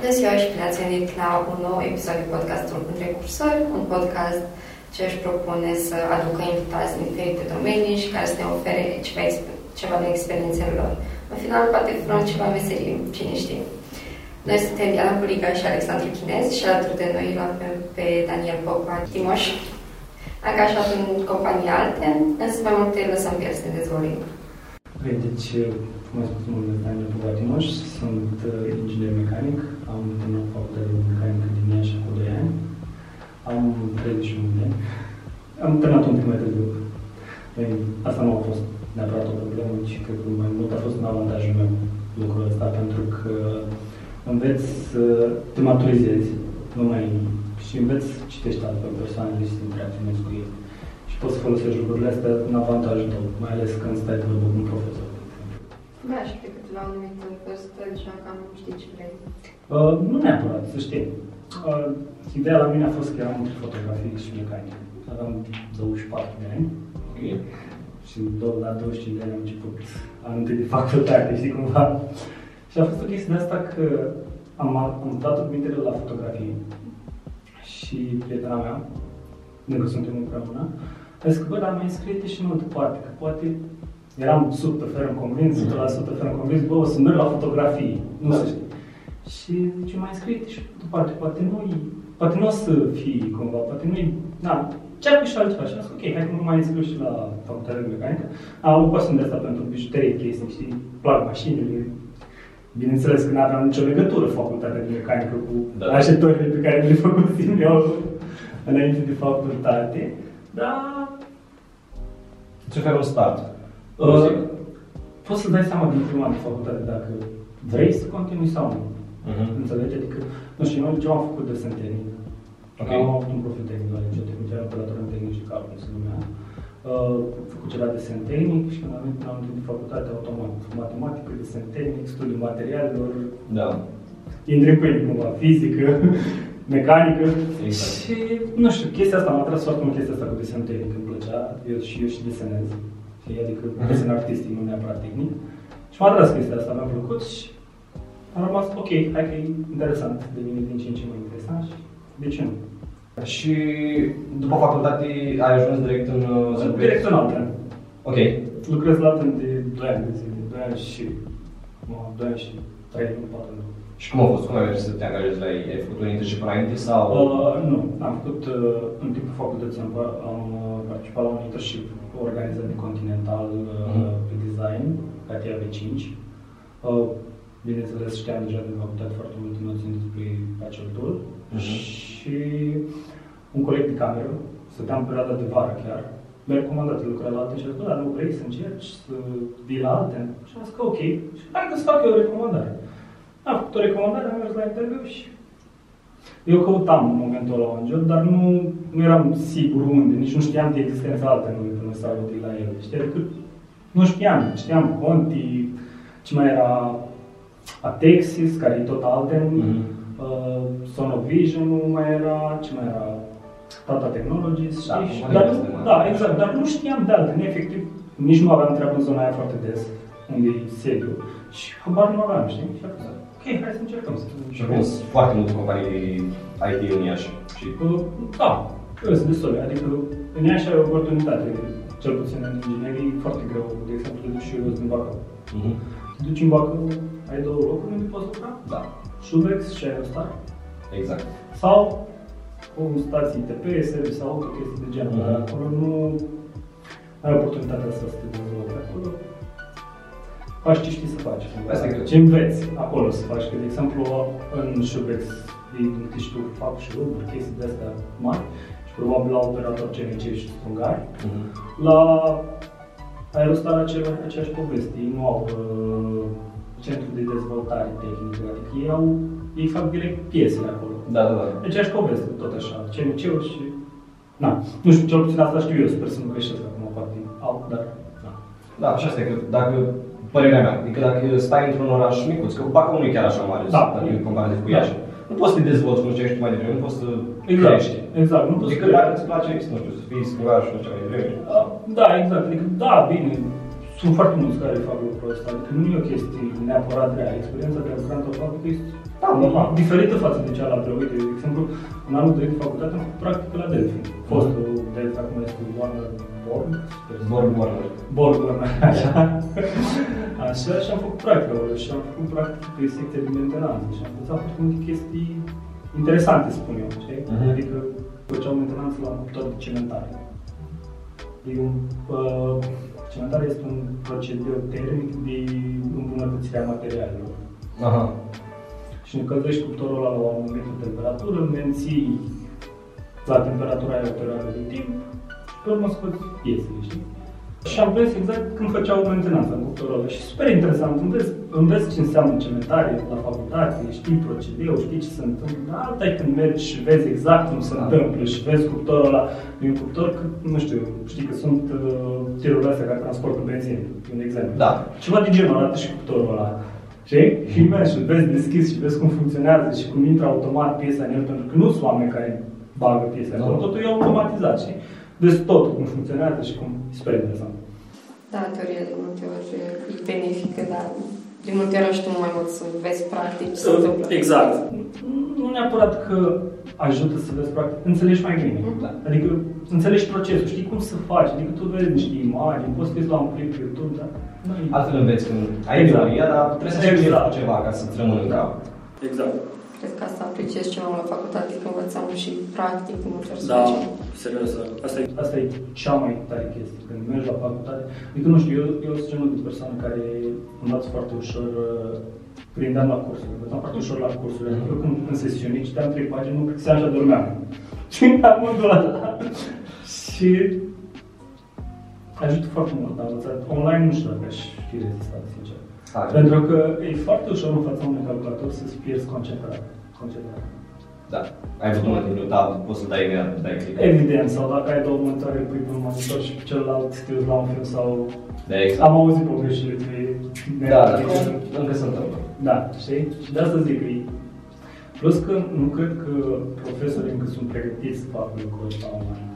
Bună ziua și bine ați venit la un nou episod de podcastul Între Cursori, un podcast ce își propune să aducă invitați din diferite domenii și care să ne ofere ceva, ceva de experiențele lor. În final, poate fi ceva meserie, cine știe. Noi suntem Diana Puliga și Alexandru Chinez și alături de noi îl avem pe Daniel Popa Timoș, angajat în companii alte, însă mai multe lăsăm pe el să ne dezvolim. Deci, cum ai spus, mă numesc Daniel Popa Timoș, sunt uh, inginer mecanic, am terminat facultatea de mecanică din Iași cu 2 ani, am 31 de ani, am terminat un pic mai târziu. Păi, asta nu a fost neapărat o problemă, ci cred că mai mult a fost un avantajul meu lucrul ăsta, pentru că înveți să te maturizezi, nu mai și înveți să citești altfel persoanele și să interacționezi cu ei. Și poți să folosești lucrurile astea în avantajul tău, mai ales când stai de vorbă cu un profesor. Da, și cred că la un anumit vârstă deja cam știi ce vrei. Uh, nu neapărat, să știi. Uh, ideea la mine a fost că eram între fotografic și mecanic. Aveam 24 de ani. Okay. Și la 25 de ani am început anul de facultate, știi cumva. Și a fost o chestie de asta că am, am dat cuvintele la fotografie și prietena mea, încă suntem împreună, a zis că, bă, dar mai înscrie și în altă parte, că poate eram super ferm convins, 100% ferm convins, bă, o să merg la fotografie, nu da. știu. Și zice, mai înscrie și pe parte, poate nu poate nu o să fii cumva, poate nu-i, da, ce ar fi și altceva. Și am zis, ok, hai că nu mai înscriu și la facultatea de mecanică. Am avut pasiune de asta pentru bijuterii, chestii, știi, plac mașinile, Bineînțeles că nu aveam nicio legătură facultatea de mecanică cu da. așteptările pe care le făcusem eu înainte de facultate, dar... Ce fel un start? Uh, poți să dai seama din prima de facultate dacă vrei să continui sau nu. Uh-huh. Înțelegi? Adică, nu știu, eu ce am făcut de tehnic. Okay. Am avut un profil tehnic la liceu tehnic, era operator în tehnic și calcul, se numea. Uh, făcut ceva de tehnic și când am venit am de facultate automat, matematică, desen tehnic, studiul materialelor, da. intri cu ei cumva, fizică, mecanică. Exact. Și, nu știu, chestia asta m-a atras foarte mult chestia asta cu desen tehnic, îmi plăcea, eu și eu și desenez, adică uh-huh. desen artistic, nu neapărat tehnic. Și m-a atras chestia asta, mi-a plăcut și am rămas, ok, hai că e interesant, devine din ce în ce mai interesant și de ce nu? Și după facultate ai ajuns direct în... Uh, direct în Alten. Ok. Lucrez la Alten de 2 ani de zile, 2 ani și... 2 ani și 3 ani, 4 ani. Și cum a fost? Cum ai mers să te angajezi la ei? Ai făcut un internship înainte sau? Uh, nu, am făcut uh, în timpul facultății, am, am uh, participat la un internship organizat de Continental uh, uh-huh. pe design, Katia V5. Uh, bineînțeles, știam deja de facultate foarte multe noțiuni despre acel tool. Uh-huh. Și un coleg de cameră, stăteam în perioada de vară chiar, mi-a recomandat să lucra la alte și a zis, dar nu vrei să încerci, să vii la alte? Și am zis că ok, și hai să fac eu o recomandare. Am făcut o recomandare, am mers la interviu și eu căutam în momentul ăla un job, dar nu, nu eram sigur unde, nici nu știam de existența alte nume până s-a la el. Știi, adică nu știam, știam Conti, ce mai era Atexis, care e tot alte mm-hmm uh, Sonovision nu mai era, ce mai era, Tata Technologies, da, știi? Dar, da, exact, dar nu știam de alte, efectiv, nici nu aveam treabă în zona aia foarte des, unde e sediu, și habar nu aveam, știi? Și a ok, hai să încercăm să Și acum sunt foarte multe companii IT în Iași. Și... Uh, da, sunt destule, adică în Iași ai o oportunitate, cel puțin în inginerie, foarte greu, de exemplu, te duci și eu din Bacău. Uh-huh. Te duci în Bacău, ai două locuri unde poți lucra? Da. Subex și Aerostar. Exact. Sau cu stații ITP, service sau auto, chestii de genul, mm-hmm. dar acolo nu ai oportunitatea să te dezvolți acolo. Faci ce știi să faci. Asta e ce înveți acolo să faci. Că, de exemplu, în Subex ei și tu fac și Uber, chestii de astea mari și probabil la operator CNC și strungari. Mm-hmm. La Aerostar aceeași, aceeași poveste. Ei nu au uh, centru de dezvoltare tehnică, adică ei, au, ei fac direct piesele acolo. Da, da, da. Deci aș poveste, tot așa, CNC-ul și... Na, nu știu, cel puțin asta știu eu, sper să nu greșesc acum foarte alt, dar... Da, da și asta e că dacă părerea mea. Adică dacă stai într-un oraș micuț, că Bacău nu e chiar așa mare, da, în comparativ cu Iași. Nu poți să te dezvolți, cum ziceai tu mai devreme, nu poți să exact, crești. Exact, nu poți adică să dacă îți place, nu știu, să fii scuraș și așa mai devreme. Da, exact, adică da, bine, sunt foarte mulți care fac lucrul ăsta, adică nu e o chestie neapărat rea. Experiența de lucrant o fac este Da, normal. diferită față de cealaltă. Uite, de exemplu, în anul de facultate am făcut practică la Delphi. Fostul Delphi, acum este Warner Borg. Borg Warner. Borg, Warner, așa. Așa, și am făcut practică și am făcut practică pe secția de mentenanță și am învățat foarte multe chestii interesante, spun eu, știi? Mhm. Adică făceau mentenanță la un motor de cementare. E un, uh, cementare este un procedeu termic de îmbunătățire a materialelor. Aha. Și încălzești cuptorul ăla la o anumită temperatură, îl menții la temperatura aia o perioadă de timp și pe urmă scoți piesele, știi? Și am prins exact când făceau mentenanța în cuptorul ăla și super interesant, înveți, înveți ce înseamnă cementare la facultate, știi procedeu, știi ce se întâmplă, dar alta e când mergi și vezi exact cum se Da. întâmplă și vezi cuptorul ăla, e un cuptor, că, nu știu, știi că sunt uh, tirurile astea care transportă benzină, e un exemplu. Da. Ceva de genul arată și cuptorul ăla. Știi? Și mergi și îl vezi deschis și vezi cum funcționează și cum intră automat piesa în el, pentru că nu sunt oameni care bagă piesa acolo, Da. totul e automatizat, știi? Vezi totul cum funcționează și cum e super interesant. Da, teoria de multe ori e benefică, dar de multe ori ajută mai mult să vezi practic ce se întâmplă. Exact. Nu neapărat că ajută să vezi practic, înțelegi mai bine. Mhm. Adică înțelegi procesul, știi cum să faci, adică tu vezi niște imagini, poți să vezi la un clip pe YouTube, dar nu e- Altfel înveți când ai Exact. teoria, dar trebuie să știi Exact. ceva ca să-ți rămână în cap. Exact. Cred că asta apreciez ceva mult la facultate, că învățăm și practic de multe ori să Da, facem. Serios, asta e, asta e cea mai tare chestie, când mergi la facultate. Adică, nu știu, eu, eu sunt genul de persoană care învață foarte ușor uh, prindeam la cursuri, învățam foarte ușor la cursuri. Adică eu când în sesiune citeam trei pagini, nu plictiseam și adormeam. Și la modul ăla. și ajută foarte mult, am învățat. Online nu știu dacă aș fi rezistat, sincer. Hai. Pentru că e foarte ușor în fața unui calculator să-ți pierzi concentrarea. concentrarea. Da. Ai văzut unul din tab, poți să dai imediat, dai click. Evident, sau dacă ai două monitoare, pui pe un monitor și pe celălalt te uiți la un film sau... Da, exact. Am auzit poveștile pe net. Da, da, adică- încă se întâmplă. Da, știi? Și de asta zic că e... Plus că nu cred că profesorii încă sunt pregătiți să facă lucrul ăsta online.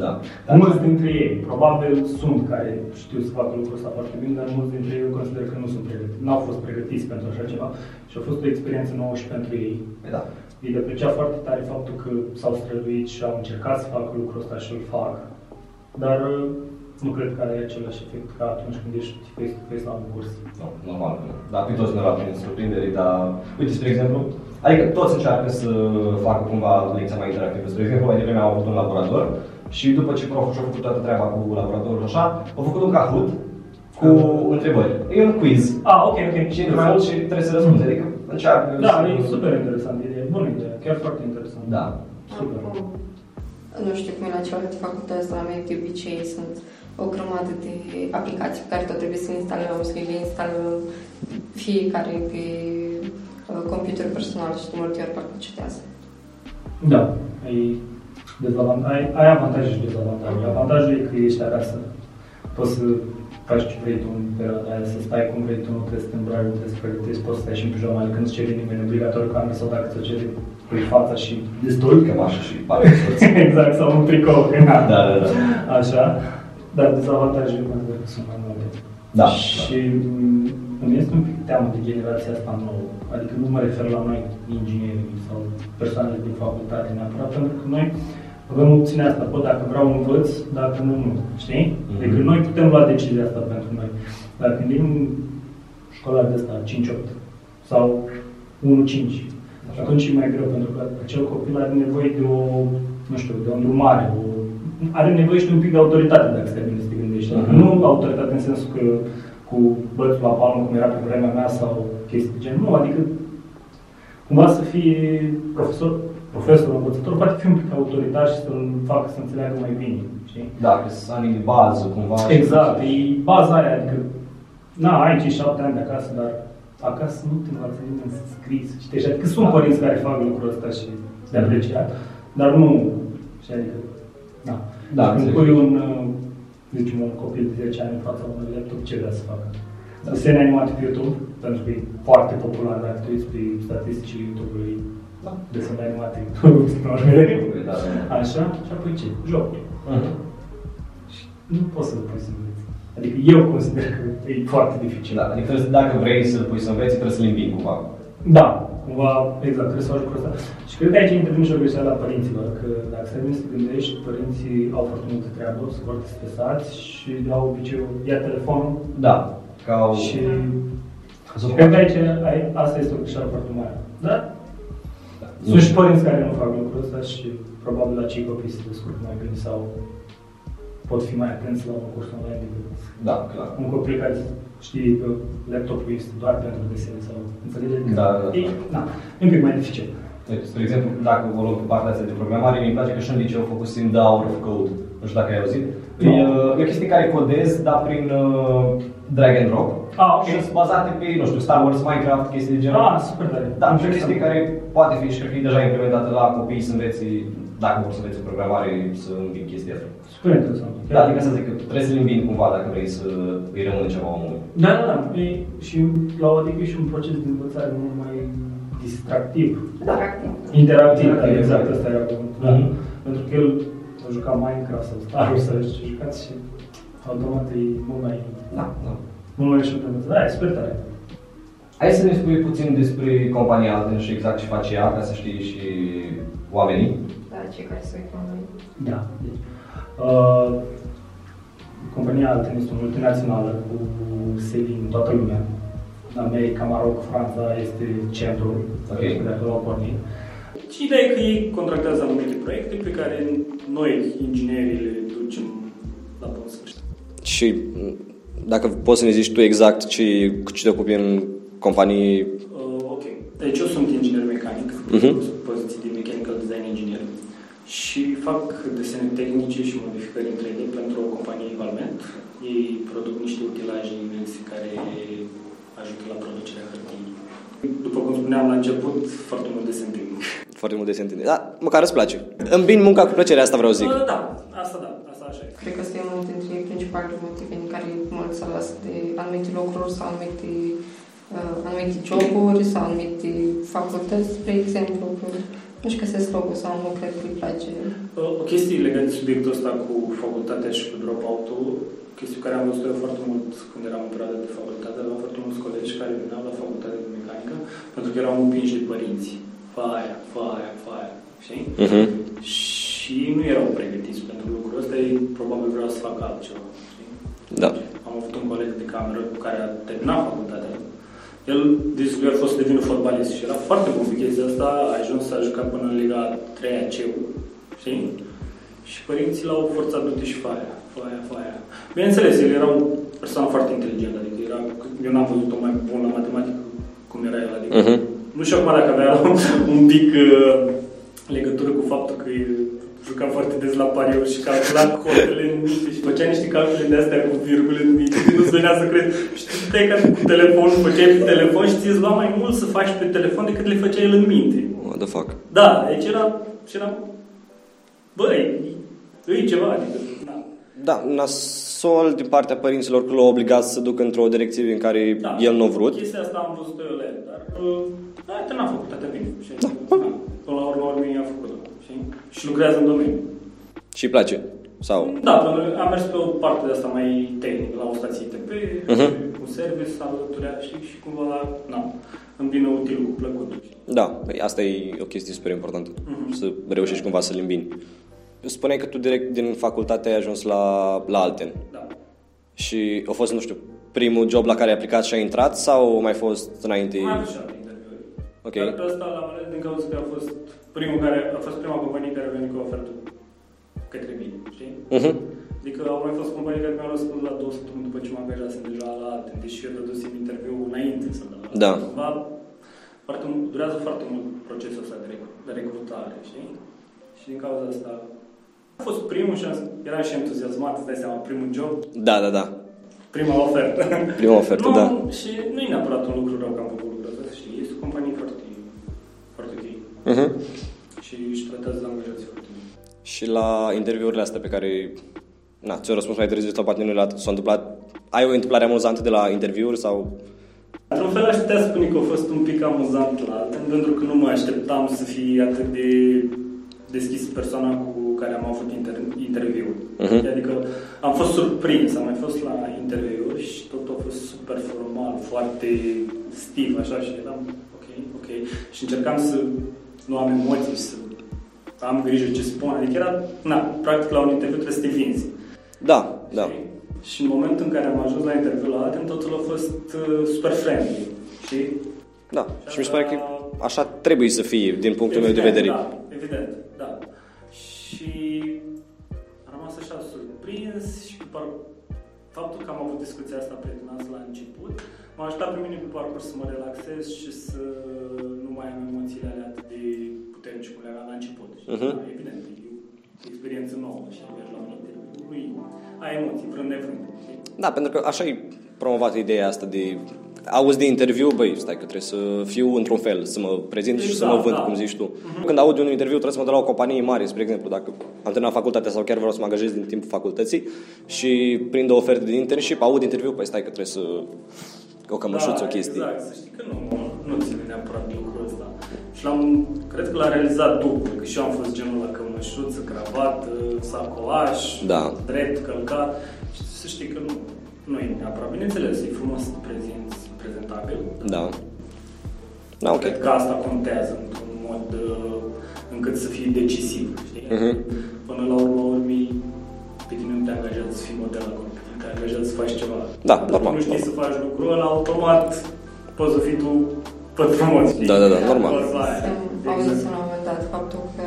Da. Dar mulți dintre ei, probabil sunt care știu să facă lucrul ăsta foarte bine, dar mulți dintre ei eu consider că nu sunt pregătiți, n-au fost pregătiți pentru așa ceva și a fost o experiență nouă și pentru ei. Păi da. Îi deprecia foarte tare faptul că s-au străduit și au încercat să facă lucrul ăsta și îl fac, dar uh, nu cred că are același efect ca atunci când ești face-to-face la un curs. Nu, normal că nu. Dar pe toți ne luat prin surprindere, dar... Uite, spre exemplu, adică toți încearcă să facă cumva lecția mai interactivă. Spre exemplu, mai devreme au avut un laborator și după ce proful și-a făcut toată treaba cu laboratorul și așa, au făcut un Kahoot cu întrebări. E un quiz. Ah, ok, ok. Și intri mai mult și trebuie să răspunzi, adică încearcă Da, să... e super interesant, e bună idee, chiar foarte interesant. Da. Super. Acum, nu știu cum e la celelalte facultăți, dar la mine de obicei sunt o grămadă de aplicații pe care tot trebuie să le instalăm, să le instalăm fiecare pe uh, computer personal și de multe ori parcă cetează. Da, ai, dezavant- ai, ai avantaje și dezavantaje. Avantajul e că ești acasă, poți să faci ce vrei tu în perioada aia, să stai cum vrei tu, nu trebuie să te îmbraci, nu trebuie să pregătești, poți să stai și în pijama, când îți cere nimeni obligatoriu cameră sau dacă ți-o cere pui fața și destul. Cămașă și pare exact, sau un tricou, că na. Da, da, da. Așa, dar dezavantajele consider că sunt mai multe. Da. Și mm, îmi este un pic teamă de generația asta nouă. Adică nu mă refer la noi, inginerii sau persoanele din facultate neapărat, pentru că noi avem opțiunea asta, bă, dacă vreau învăț, dacă nu, nu, știi? Mhm. Adică noi putem lua decizia asta pentru noi. Dar când e un școlar de ăsta, 5-8 sau 1-5, atunci e mai greu, pentru că acel copil are nevoie de o, nu știu, de o îndrumare, o, are nevoie și de un pic de autoritate, dacă stai bine să te gândești. Adică Mhm. Nu autoritate în sensul că cu bățul la palmă, cum era pe vremea mea, sau chestii de genul. Nu, adică cumva să fie profesor, profesor, învățător, poate fi un pic autoritar și să-l facă să înțeleagă mai bine, știi? Da, că sunt anii de bază, cumva. Exact, e baza aia, adică, na, ai cei șapte ani de acasă, dar acasă nu te învață nimeni să scrii, să citești. Adică sunt Da. părinți care fac lucrul ăsta și de apreciat, dar nu, știi, adică, da. Da, Când înțeleg. pui un, uh, zicem, un copil de 10 ani în fața unui laptop, ce vrea să facă? Da. Desene animate pe YouTube, pentru că e foarte popular, dacă te uiți pe statisticile YouTube-ului, Da. desene animate, normale. Da, da, da. Așa, și apoi ce? Jocuri. Mhm. Și nu poți să-l pui să înveți. Adică eu consider că e foarte dificil. Da, adică dacă vrei să-l pui să înveți, trebuie să-l îmbini cumva. Da, cumva, exact, trebuie să faci lucrul ăsta. Și cred că aici intervine și o greșeală a părinților, că dacă să să te gândești, părinții au foarte multă treabă, sunt foarte stresați și au obiceiul, ia telefonul Da, ca o... și Să cred că aici ai, asta este o greșeală foarte mare. Da? Sunt și părinți care nu fac lucrul ăsta și probabil la cei copii se descurcă mai bine sau pot fi mai atenți la un curs online decât Da, clar. un copil care știe că laptopul este doar pentru desene sau înțelegeți? Da, da, da. E, na, e un pic mai dificil. Deci, spre exemplu, dacă vă luăm pe partea asta de programare, mi place că și în liceu făcusem The Hour of Code. Nu știu dacă ai auzit. E, uh, e o chestie care codezi, dar prin uh, drag and drop. Ah, ok. Și sunt bazate pe, nu știu, Star Wars, Minecraft, chestii de genul. Ah, super tare. Da, și o chestie care poate fi și cred că e deja implementată la copii să înveți, dacă vor să înveți programare, să învin chestia asta. Super interesant. Da, adică să zic că trebuie să-l îmbini cumva dacă vrei să îi rămână ceva omului. Da, da, da. E, și la o adică e și un proces de învățare mult mai distractiv. Interactiv. Interactiv, da, exact, asta era cuvântul. Da. Mhm. Pentru că el a jucat Minecraft sau Star Wars sau ce jucat și automat e mult mai, Da. Da. mult mai ușor de învățat. Da, e super tare. Hai să ne spui puțin despre compania Alten și exact ce face ea, ca să știi și oamenii. Da, cei care se uită la noi. Da. Deci, uh, compania Alten este o multinațională cu sedii în toată lumea. În America, Maroc, Franța este centrul, Ok. de acolo au pornit. Și ideea e că ei contractează anumite proiecte pe care noi, inginerii, le Și m, dacă poți să ne zici tu exact ce, cu ce te ocupi în companii Uh, ok. Deci eu sunt inginer mecanic, Mhm. uh poziție de mechanical design engineer și fac desene tehnice și modificări în 3D pentru o companie Valmet. Ei produc niște utilaje imense care ajută la producerea hârtiei. După cum spuneam la început, foarte mult desen tehnic. foarte mult de sentine. Da, măcar îți place. Îmbini munca cu plăcere, asta vreau să zic. Uh, Da, asta da, asta așa e. Cred că ăsta e unul dintre principalele motive în care mulți se lasă de anumite lucruri sau anumite, uh, anumite joburi sau anumite facultăți, spre exemplu, că nu-și găsesc locul sau nu cred că îi place. O chestie legată de subiectul ăsta cu facultatea și cu drop-out-ul, chestie pe care am văzut eu foarte mult când eram în perioada de facultate, aveam foarte mulți colegi care veneau la facultate de mecanică pentru că erau împinși de părinți. Fă aia, fă aia, fă aia, știi? Mhm. Și nu erau pregătiți pentru lucrul ăsta, ei probabil vreau să facă altceva. Știi? Da. Am avut un coleg de cameră cu care a terminat facultatea. El, zis că el a fost să devină fotbalist și era foarte bun pe chestia asta, a ajuns să a jucat până în Liga 3 a CEU, știi? Și părinții l-au forțat du-te și faia, faia, faia. Bineînțeles, el era o persoană foarte inteligentă, adică era, eu n-am văzut-o mai bun la matematică cum era el, adică Mhm. nu știu acum dacă avea un pic uh, legătură cu faptul că e juca foarte des la pariuri și calcula cotele în minte și făcea niște calcule de astea cu virgule în minte, că nu-ți venea să crezi. Și tu te ca cu telefonul, făceai pe telefon și ți-ți lua mai mult să faci pe telefon decât le făcea el în minte. What the fuck? Da, deci era, și era băi, e ceva, adică, da. Da, nasol din partea părinților că l-au obligat să ducă într-o direcție în care da. el nu a vrut. Chestia asta am văzut eu la el, dar uh, da, te n-a făcut atât bine. Și, Da. da. Până la urmă, urmă, a făcut știi? Și lucrează în domeniu. Și îi place. Sau... Da, pentru că am mers pe o parte de asta mai tehnică, la o stație ITP, Mhm. un service alăturea, știi, și cumva, na, îmbină utilul cu plăcutul. știi? Da, păi asta e o chestie super importantă. Mhm. Să reușești cumva să-l îmbini. Spuneai că tu direct din facultate ai ajuns la, la Alten. Da. Și a fost, nu știu, primul job la care ai aplicat și ai intrat sau mai fost înainte? Mai am și alte interviuri. Ok. Dar pe ăsta l-am ales din cauza că a fost primul care, a fost prima companie care a venit cu o ofertă către mine, știi? Mhm. Adică au mai fost companii care mi-au răspuns la două săptămâni după ce mă angajasem deja la alte, deși eu dădusem interviu înainte să dau. Da. Cumva, foarte, mult- durează foarte mult procesul ăsta de, rec- de recrutare, știi? Și din cauza asta a fost primul și am, eram și entuziasmat, îți dai seama, primul job, Da, da, da. prima ofertă. Prima ofertă, nu, da. Și nu e neapărat un lucru rău că am făcut lucrul ăsta, să știi, este o companie foarte, foarte ok. Mhm. Și își tratează angajații foarte bine. Și la interviurile astea pe care na, ți-au răspuns mai târziu sau poate nu le s-a întâmplat, ai o întâmplare amuzantă de la interviuri sau... Într-un fel aș putea spune că a fost un pic amuzant la Alten, pentru că nu mă așteptam să fie atât de deschis persoana cu care am avut inter- interviu. Mhm. Adică am fost surprins, am mai fost la interviuri și tot a fost super formal, foarte stiv, așa, și eram ok, ok. Și încercam să nu am emoții, să am grijă ce spun. Adică era, na, practic la un interviu trebuie să te vinzi. Da, da. Știi? Și în momentul în care am ajuns la interviu la Aten, totul a fost uh, super friendly. Și Da. Și mi se pare că așa trebuie să fie, din punctul meu de Evident, vedere. Da, evident, da. Și am rămas așa surprins și pe par... faptul că am avut discuția asta prietenoasă la început m-a ajutat pe mine pe parcurs să mă relaxez și să nu mai am emoțiile alea atât de puternice cum le aveam la început. Și, Mhm. da, evident, e o experiență nouă și mergi la un interviu, ui, ai emoții, vrând nevrând. știi? Da, pentru că așa e promovată ideea asta de auzi de interviu, băi, stai că trebuie să fiu într-un fel, să mă prezint și să mă Exact, vând, da. cum zici tu. Când aud un interviu, trebuie să mă duc la o companie mare, spre exemplu, dacă am terminat facultatea sau chiar vreau să mă angajez din timpul facultății și prind o ofertă de internship, aud interviu, păi stai că trebuie să o cămășuță, o chestie. Exact, să știi că nu, nu ține neapărat lucrul ăsta. Și l-am, cred că l-a realizat după, că și eu am fost genul la cămășuță, cravată, sacoaș, Da. drept, călcat. Și să știi că nu, nu e neapărat. Bineînțeles, e frumos să te prezinți prezentabil. Da. Da, ok. Cred că asta contează într-un mod uh, încât să fie decisiv, știi? Mhm. Până la urmă urmii, pe tine nu te angajează să fii model acolo, pe tine te angajează să faci ceva. Da, Dacă normal, nu știi normal. să faci lucrul ăla, automat poți să fii tu tot frumos, știi? Da, da, da, normal. Vorba aia. Am auzit Exact. la un moment dat faptul că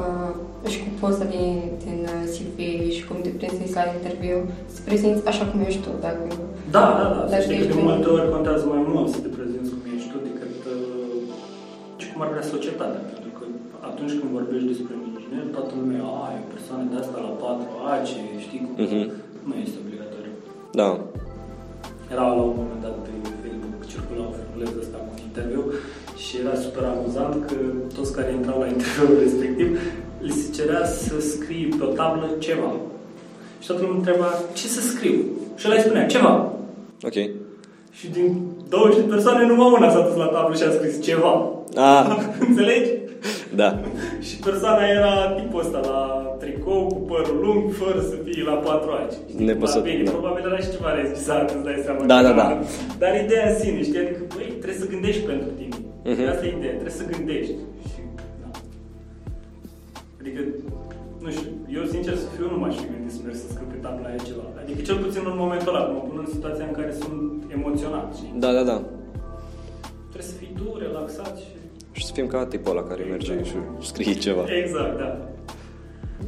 uh, și cu poza din, din uh, CV și cum te prezinți la interviu, să te prezinți așa cum ești tu, dacă... Da, da, da. Să Dacă știi că ești de bine. multe ori contează mai mult să te prezinți cum ești tu decât uh, și cum ar vrea societatea. Pentru că atunci când vorbești despre un inginer, toată lumea, a, e o persoană de asta la 4 a ce știi cum... Mhm. Nu este obligatoriu. Da. Era la un moment dat pe Facebook, circula un filmuleț ăsta cu un interviu și era super amuzant că toți care intrau la interviul respectiv li se cerea să scrie pe o tablă ceva. Și toată lumea întreba, ce să scriu? Și ăla îi spunea, ceva. Ok. Și din 20 de persoane, numai una s-a dus la tablă și a scris ceva. Ah, Înțelegi? Da. Și persoana era tipul ăsta la tricou, cu părul lung, fără să fie la patru ani. Știi? Nepăsăt, La bine, da. probabil era și ceva rezvisat, îți dai seama. Da, că da, era- da. Dar ideea în sine, știi? Adică, băi, trebuie să gândești pentru tine. Mhm. Asta e ideea, trebuie să gândești. Și, da. Adică, nu știu, eu sincer să fiu nu m-aș fi gândit să merg să scriu pe tabla aia ceva. Adică cel puțin în momentul ăla, mă pun în situația în care sunt emoționat, știi? Da, da, da. Trebuie să fii tu, relaxat și... Și să fim ca tipul ăla care merge și scrie ceva. Exact, da.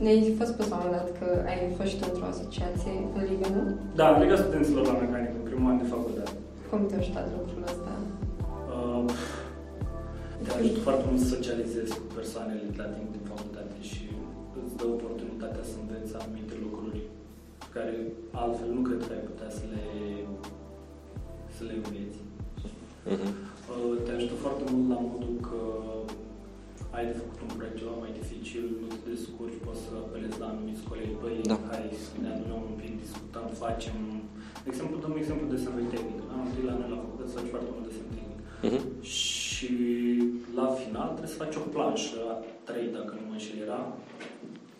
Ne-ai fost spus la un moment dat că ai fost și tu într-o asociație în Liga, nu? Da, am legat studenților la mecanică, în primul an de facultate. Cum te-a ajutat lucrul ăsta? Uh, te ajută foarte mult să socializezi cu persoanele la timp din facultate și îți dă oportunitatea să înveți anumite lucruri care altfel nu cred că ai putea să le, să le înveți. Mhm. Uh, te ajută foarte mult la modul că ai de făcut un proiect ceva mai dificil, nu te descurci, poți să apelezi la anumiți colegi, băi, Da. hai să ne adunăm un pic, discutăm, facem... De exemplu, dăm exemplu de desenului tehnic. Am întâi la noi la facultate să faci foarte mult desen tehnic. Mhm. Și la final trebuie să faci o planșă, A3 dacă nu mă înșel era,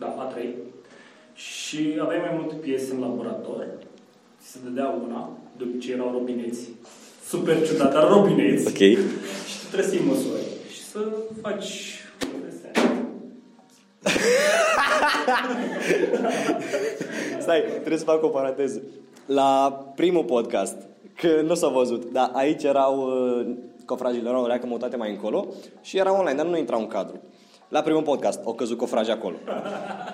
da, A3. Și aveai mai multe piese în laborator, ți se dădea una, de obicei erau robineți, super ciudat, dar robineți. Ok. Și tu trebuie să iei măsuri și să faci un desen. Stai, trebuie să fac o paranteză. La primul podcast, că nu s-a văzut, dar aici erau uh, cofragile, erau leacă mutate mai încolo și erau online, dar nu intrau în cadru. La primul podcast au căzut cofraje acolo.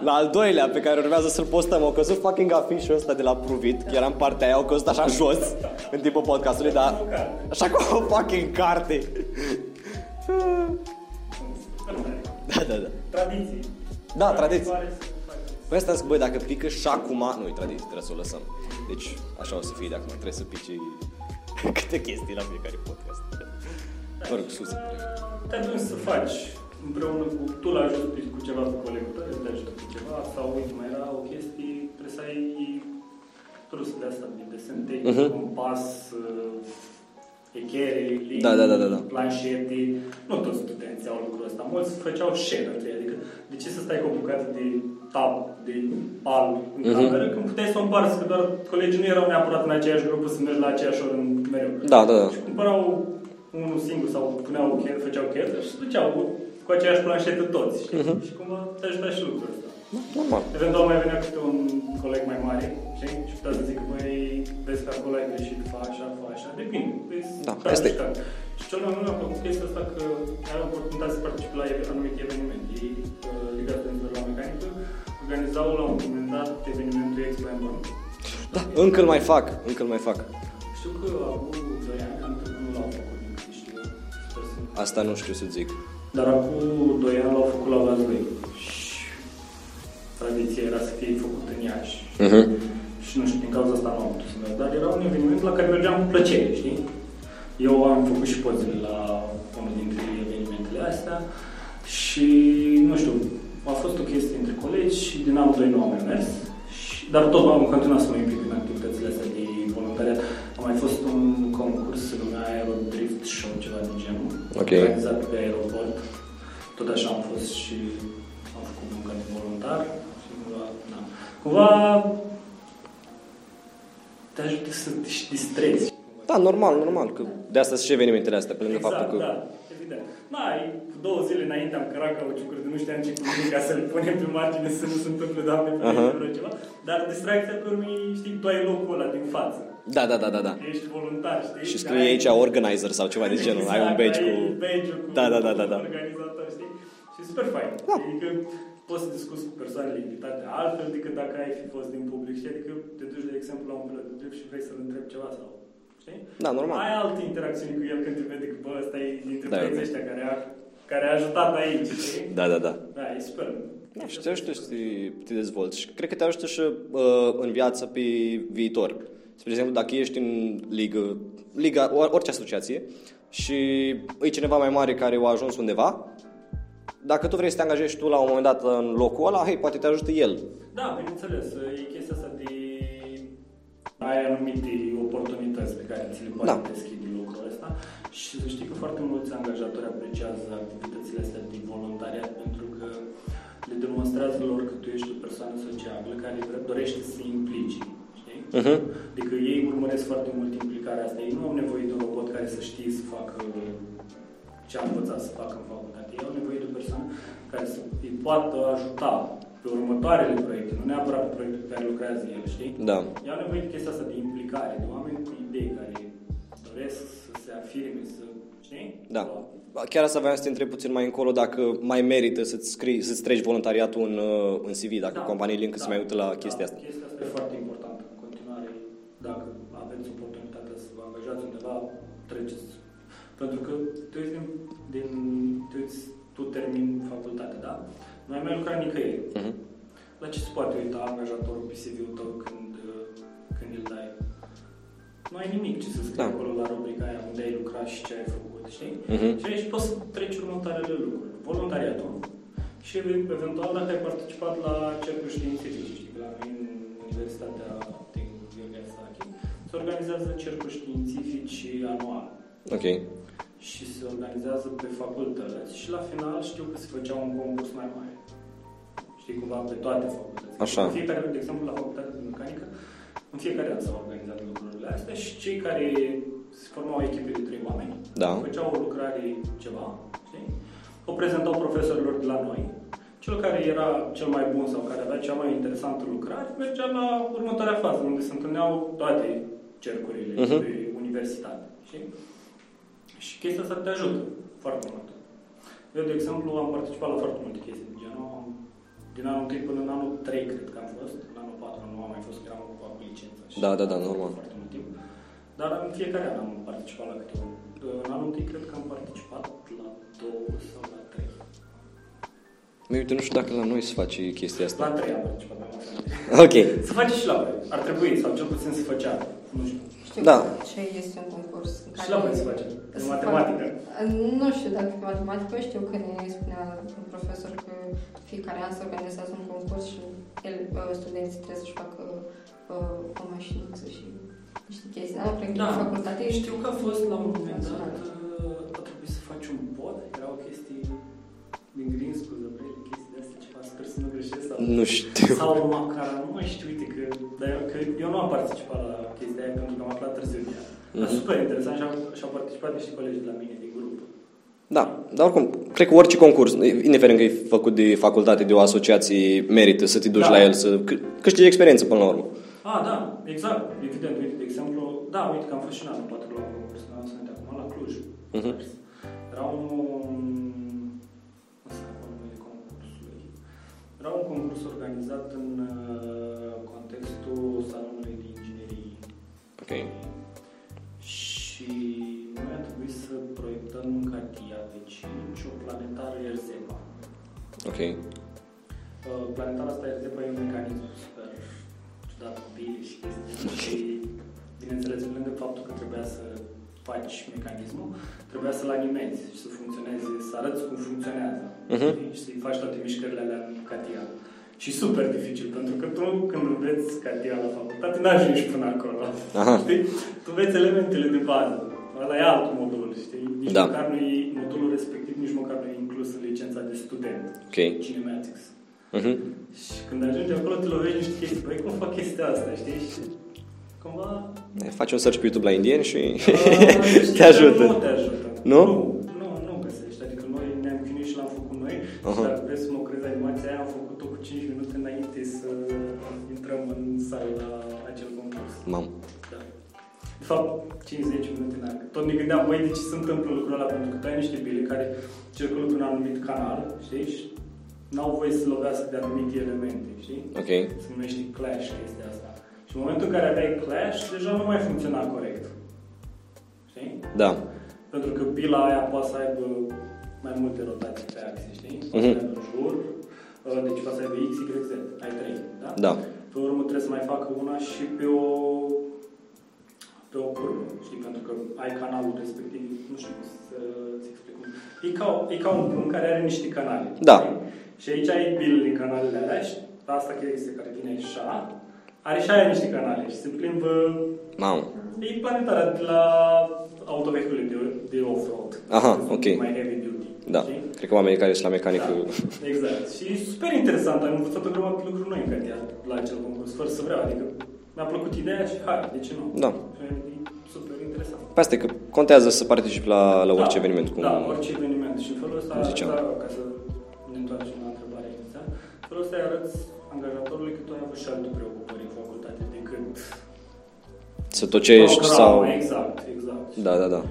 La al doilea, pe care urmează să-l postăm, au căzut fucking afișul ăsta de la Pruvit, că era în partea aia, au căzut așa jos, în timpul podcastului, dar așa ca o fucking carte. Da, da, da. Tradiții. Da, tradiții. Pare să faci. Păi asta zic, băi, dacă pică și acum... Nu-i tradiție, trebuie să o lăsăm. Deci, așa o să fie de acum. Trebuie să pice câte chestii la fiecare podcast. Mă rog, sus. Te ajungi să faci împreună cu... Tu l ajuți cu ceva cu colegul tău, el te ajută cu ceva, sau uite, mai era o chestie, trebuie să ai trus de asta, de desen tehnic, Mhm. compas, uh, echere, linii, Da, da, da, da, da. planșete. Nu toți studenții au lucrul ăsta. Mulți făceau share între ei, adică de ce să stai cu o bucată de tap, de pal în Mhm. cameră, când puteai să o împarți, că doar colegii nu erau neapărat în aceeași grupă să mergi la aceeași oră în mereu. Da, da, da. Și cumpărau unul singur sau puneau chet, făceau chet și se duceau cu, cu aceeași planșetă toți, știi? Mhm. Și cumva te ajuta și lucrul ăsta. Normal. Eventual mai venea câte un coleg mai mare, știi? Și putea să zică, băi, vezi că acolo ai greșit, fa așa, fa așa, depinde. Vezi, Da, care este- și care. Și cel mai mult mi-a plăcut chestia asta că ai oportunitatea să participi la ev- anumite evenimente. Ei, uh, Liga Studenților la Mecanică, organizau la un moment dat evenimentul Expo Emblem. Da, încă îl mai fac, încă îl mai fac. Știu că acum 2 ani, anul trecut nu l-au făcut din câte știu, sper să Asta nu știu să zic. Dar acum 2 ani l-au făcut la Vaslui. Și tradiția era să fie făcut în Iași. Mhm. Și nu știu, din cauza asta nu am putut să merg. Dar era un eveniment la care mergeam cu plăcere, știi? Eu am făcut și pozele la unul dintre evenimentele astea și, nu știu, a fost o chestie între colegi și din anul 2 nu am mai mers. Și, dar tot am continuat să mă implic în activitățile astea de voluntariat. A mai fost un concurs, se numea Aerodrift Show, ceva de genul, Ok. organizat pe aeroport. Tot așa am fost și am făcut muncă de voluntar și cumva, da. Cumva te ajută să te și distrezi. Da, normal, normal, că de asta sunt și evenimentele astea, pe lângă exact, faptul că... da, evident. N-ai, cu două zile înainte am cărat cauciucuri de nu știam ce cu nimic ca să le punem pe margine să nu se întâmple, doamne, pe Aha. uh ceva. Dar distracția pe urmă, știi, tu ai locul ăla din față. Da, da, da, da, da. Ești voluntar, știi? Și scrie Ai- aici organizer sau ceva de genul, ai un Exact, badge ai cu... badge-ul cu Da, da, da, da, da. organizator, știi? Și e super fain. Da. Adică poți să discuți cu persoanele invitate altfel decât dacă ai fi fost din public, știi? Adică te duci, de exemplu, la un pilot de drept și vrei să-l întrebi ceva sau... Știi? Da, normal. Ai alte interacțiuni cu el când te vede că, bă, ăsta e dintre Da, băieții ok. ăștia care a, care a ajutat aici, știi? Da, da, da. Da, e super. Da, și te ajută să te, te dezvolți. Și cred că te ajută și uh, în viață pe viitor. Spre exemplu, dacă ești în ligă, liga, or- orice asociație și e cineva mai mare care a ajuns undeva, dacă tu vrei să te angajezi tu la un moment dat în locul ăla, hei, poate te ajută el. Da, bineînțeles, e chestia asta de... Ai anumite oportunități pe care ți le poate Da. da. deschide lucrul ăsta și să știi că foarte mulți angajatori apreciază activitățile astea de voluntariat pentru că le demonstrează lor că tu ești o persoană sociabilă care dorește să se implice. Știi? Mhm. Adică ei urmăresc foarte mult implicarea asta. Ei nu au nevoie de un robot care să știe să facă ce a învățat să facă în facultate. Ei au nevoie de o persoană care să îi poată ajuta pe următoarele proiecte, nu neapărat pe proiectul pe care lucrează el, știi? Da. Ei au nevoie de chestia asta de implicare, de oameni cu idei care doresc să se afirme, să, știi? Da. Chiar asta voiam să te întreb puțin mai încolo dacă mai merită să-ți, scrii, să-ți treci voluntariatul în, uh, în CV, dacă companiile încă se mai uită la chestia asta. Da, chestia asta e foarte importantă în continuare. Dacă aveți oportunitatea să vă angajați undeva, treceți. Pentru că tu ești din, din tu, ești, tu termini facultatea, da? Nu ai mai lucrat nicăieri. Mhm. La ce se poate uita angajatorul pe CV-ul tău când, uh, când îl dai? Nu ai nimic ce să scrii Da. acolo la rubrica aia unde ai lucrat și ce ai făcut, știi? Mhm. Și aici poți să treci următoarele lucruri. Voluntariatul și eventual dacă ai participat la cercuri științifice, știi că la noi în Universitatea din Gheorghe Sachi se organizează cercuri științifici anual Ok. și se organizează pe facultăți și la final știu că se făcea un concurs mai mare. Știi, cumva pe toate facultățile. Așa. În fiecare, de exemplu, la facultatea de mecanică, în fiecare an s-au organizat lucrurile astea și cei care se formau echipe de trei oameni, Da. făceau o lucrare ceva, știi? O prezentau profesorilor de la noi. Cel care era cel mai bun sau care avea cea mai interesantă lucrare mergea la următoarea fază, unde se întâlneau toate cercurile Mhm. de universitate. Știi? Și chestia asta te ajută foarte mult. Eu, de exemplu, am participat la foarte multe chestii de genul. Am- Din anul 1 până în anul 3, cred că am fost. În anul 4 nu am mai fost, că eram ocupat cu licența. și Da, da, da, am fost normal. Foarte mult timp. Dar în fiecare an am participat la câte unul. În anul 1 cred că am participat la două sau la trei. Mie, uite, nu știu dacă la noi se face chestia La asta. trei am participat mai mult. Ok. Se face și la voi. Ar trebui, sau cel puțin se făcea. Nu știu. Știu Da. ce este un concurs. în Și la voi se face. De se matematică. fac- Nu știu dacă pe matematică, știu că ne spunea un profesor că fiecare an se organizează un concurs și el, uh, studenții trebuie să-și facă uh, o mașinuță și niște chestii. Nu, cred că Da, în facultate Știu că a fost la un moment dat, Național. uh, a trebuit să faci un pod, erau chestii din green school, Nu știu. Sau măcar, nu mai știu, uite, că, dar eu, că eu nu am participat la chestia aia pentru că am aflat târziu de ea. Dar Mhm. super interesant și au, și-au participat niște colegi de la mine din grup. Da, dar oricum, cred că orice concurs, indiferent că e făcut de facultate, de o asociație, merită să te duci Da. la el, să câ- câștigi experiență până la urmă. Ah, da, exact, evident, uite, de exemplu, da, uite că am fost și în anul poate la un concurs, la să acum, la Cluj. Mhm. Era un... Era un concurs organizat în uh, contextul salonului de inginerie. Ok. Și noi a trebuit să proiectăm în Catia de 5 o planetară Erzeba. Ok. Uh, Planetara asta Erzeba e un mecanism super ciudat cu pile și chestii. Și, bineînțeles, pe lângă faptul că trebuia să faci mecanismul, trebuia să-l animezi și să funcționeze, să arăți cum funcționează. Mhm. Și să-i faci toate mișcările alea în Catia. Și super dificil, pentru că tu când înveți Catia la facultate, n-ajungi până acolo. Aha. Știi? Tu înveți elementele de bază. Ăla e alt modul, știi? Nici Da. măcar nu e, modulul respectiv nici măcar nu e inclus în licența de student. Ok. Kinematics. Mhm. Și când ajungi acolo, te lovești niște chestii. Băi, cum fac chestia asta, știi? Și cumva... Faci un search pe YouTube la indieni și uh, știi te că ajută. Nu te ajută. Nu? Nu, nu, nu găsești. Adică noi ne-am chinuit și l-am făcut noi. Aha. Și dacă vreți să mă crezi animația aia, am făcut-o cu 5 minute înainte să intrăm în sală la acel concurs. Mam. Da. De fapt, 5-10 minute n Tot ne gândeam, băi, de ce se întâmplă lucrul ăla? Pentru că tu ai niște bile care circulă pe un anumit canal, știi? Și n-au voie să lovească de anumite elemente, știi? Ok. Se numește clash chestia asta. Și în momentul în care aveai clash, deja nu mai funcționa corect. Știi? Da. Pentru că bila aia poate să aibă mai multe rotații pe axe, știi? Poate Mhm. să aibă jur, uh, deci poate să aibă X, Y, Z. Ai trei, da? Da. Pe urmă trebuie să mai facă una și pe o pe o curbă, știi? Pentru că ai canalul respectiv, nu știu cum să-ți explic cum. E ca, e ca un pumn care are niște canale. Da. știi? Și aici ai bilele din canalele alea și asta chestia care vine așa, are și aia niște canale și se plimbă Mam. E planetarea de la autovehicule de, de off-road. Aha, Sunt ok. Mai heavy duty. Da. știi? Cred că oamenii care sunt la mecanică... Da, exact. Și e super interesant. Am învățat o grămadă de lucruri noi în Catia la acel concurs, fără să vreau. Adică mi-a plăcut ideea și hai, de ce nu? Da. Și E super interesant. Pe asta e că contează să participi la, la orice da, eveniment. Cum... Da, orice eveniment. Și în felul ăsta, cum ziceam. da, ca să ne întoarcem la întrebarea inițială, în felul ăsta îi arăți angajatorului că tu ai avut și alte preocupări în facultate decât Să tocești programa. sau... Exact, exact. Da, da, da.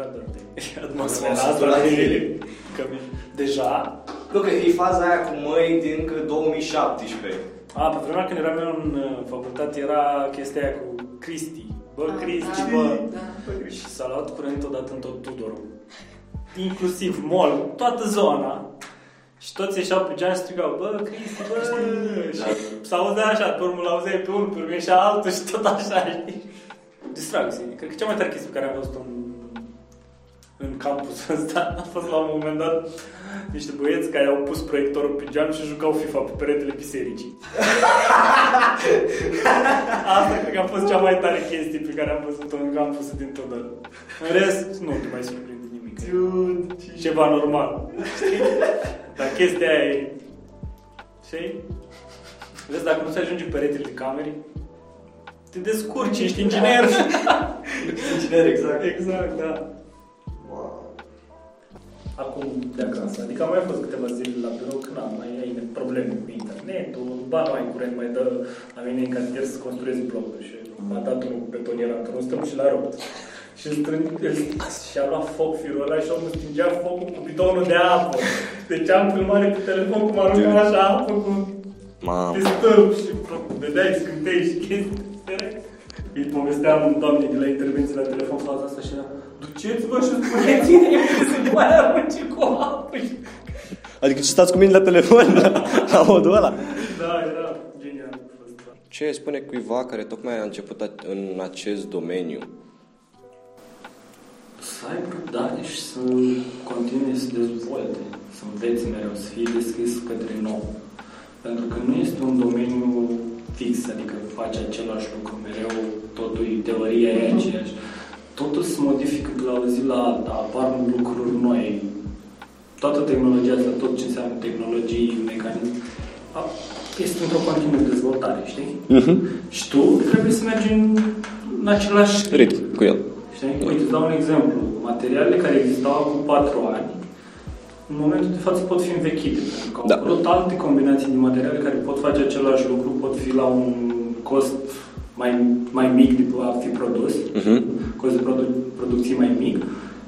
Era dărte. Atmosfera asta la că deja... Nu, că e faza aia cu măi din încă 2017. A, pe vremea când eram eu în uh, facultate era chestia aia cu Cristi. Bă, Ah, Cristi, da, bă. da. Și s-a luat curent odată în tot Tudorul. Inclusiv mall, toată zona. Și toți ieșeau pe geam și strigau, bă, Cristi, bă! Și s-auzea așa, pe urmă l-auzeai pe unul, pe urmă ieșea altul și tot așa, știi? Distracție. Cred că cea mai tare chestie pe care am văzut-o în, în campusul ăsta a fost la un moment dat niște băieți care au pus proiectorul pe geam și jucau FIFA pe peretele bisericii. Asta cred că a fost cea mai tare chestie pe care am văzut-o în campusul din Tudor. În rest, nu te mai surprinde nimic. E ceva normal. Știi? Dar chestia aia e... Știi? Vezi, dacă nu se ajunge pe peretele de camere, te descurci, ești inginer. Inginer, exact. exact, da. Acum de acasă. Adică am mai fost câteva zile la birou când am mai ai probleme cu internetul, ba nu ai curent, mai dă la mine în cartier să construiesc blocuri și m-a dat unul cu betoniera într-un stăm și l-a rupt. Și îl strâng, îl- și-a luat foc firul ăla și omul stingea focul cu bidonul de apă. Deci am filmare pe telefon cum arunca așa apă cu Mamă. pe stâlp și vedeai scântei și chestii. Îi povesteam doamnei de la intervenție la telefon faza asta și era Duceți-vă și spuneți-ne să nu mai arunce cu apă. Adică ce stați cu mine la telefon la, la modul ăla? Da, era genial. a fost, da. Ce spune cuiva care tocmai a început a- în acest domeniu? Să ai răbdare și să continue să dezvolte, să înveți mereu, să fii deschis către nou. Pentru că nu este un domeniu fix, adică faci același lucru mereu, totul e teoria e aceeași. Totul se modifică de la o zi la alta, apar lucruri noi. Toată tehnologia asta, tot ce înseamnă tehnologii, mecanism, a- este într-o continuă dezvoltare, știi? Mhm. Și tu trebuie să mergi în, în același Ritm cu el. Știi? Uite, îți dau un exemplu. Materialele care existau acum 4 ani, în momentul de față pot fi învechite, pentru că au Da. apărut alte combinații de materiale care pot face același lucru, pot fi la un cost mai, mai mic de a fi produs, Mhm. cost de produ- producție mai mic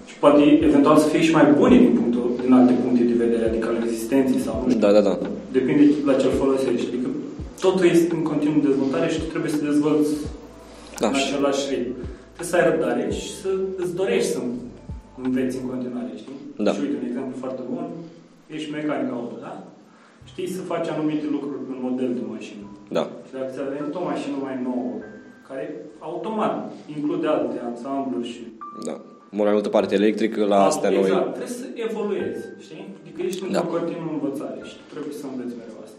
și poate eventual să fie și mai bune din, punctul, din alte puncte de vedere, adică al rezistenței sau nu știu. Da, da, da. Depinde la ce îl folosești. Adică totul este în continuă dezvoltare și tu trebuie să dezvolți Da, în și- același ritm. Trebuie să ai răbdare și să îți dorești să înveți în continuare, știi? Da. Și uite, un exemplu foarte bun, ești mecanic auto, da? Știi să faci anumite lucruri în model de mașină. Da. Și dacă ți-a venit o mașină mai nouă, care automat include alte ansambluri și... Da. Mult mai multă parte electrică la astea exact, noi. trebuie să evoluezi, știi? Adică ești într-o Da. continuă învățare și tu trebuie să înveți mereu asta.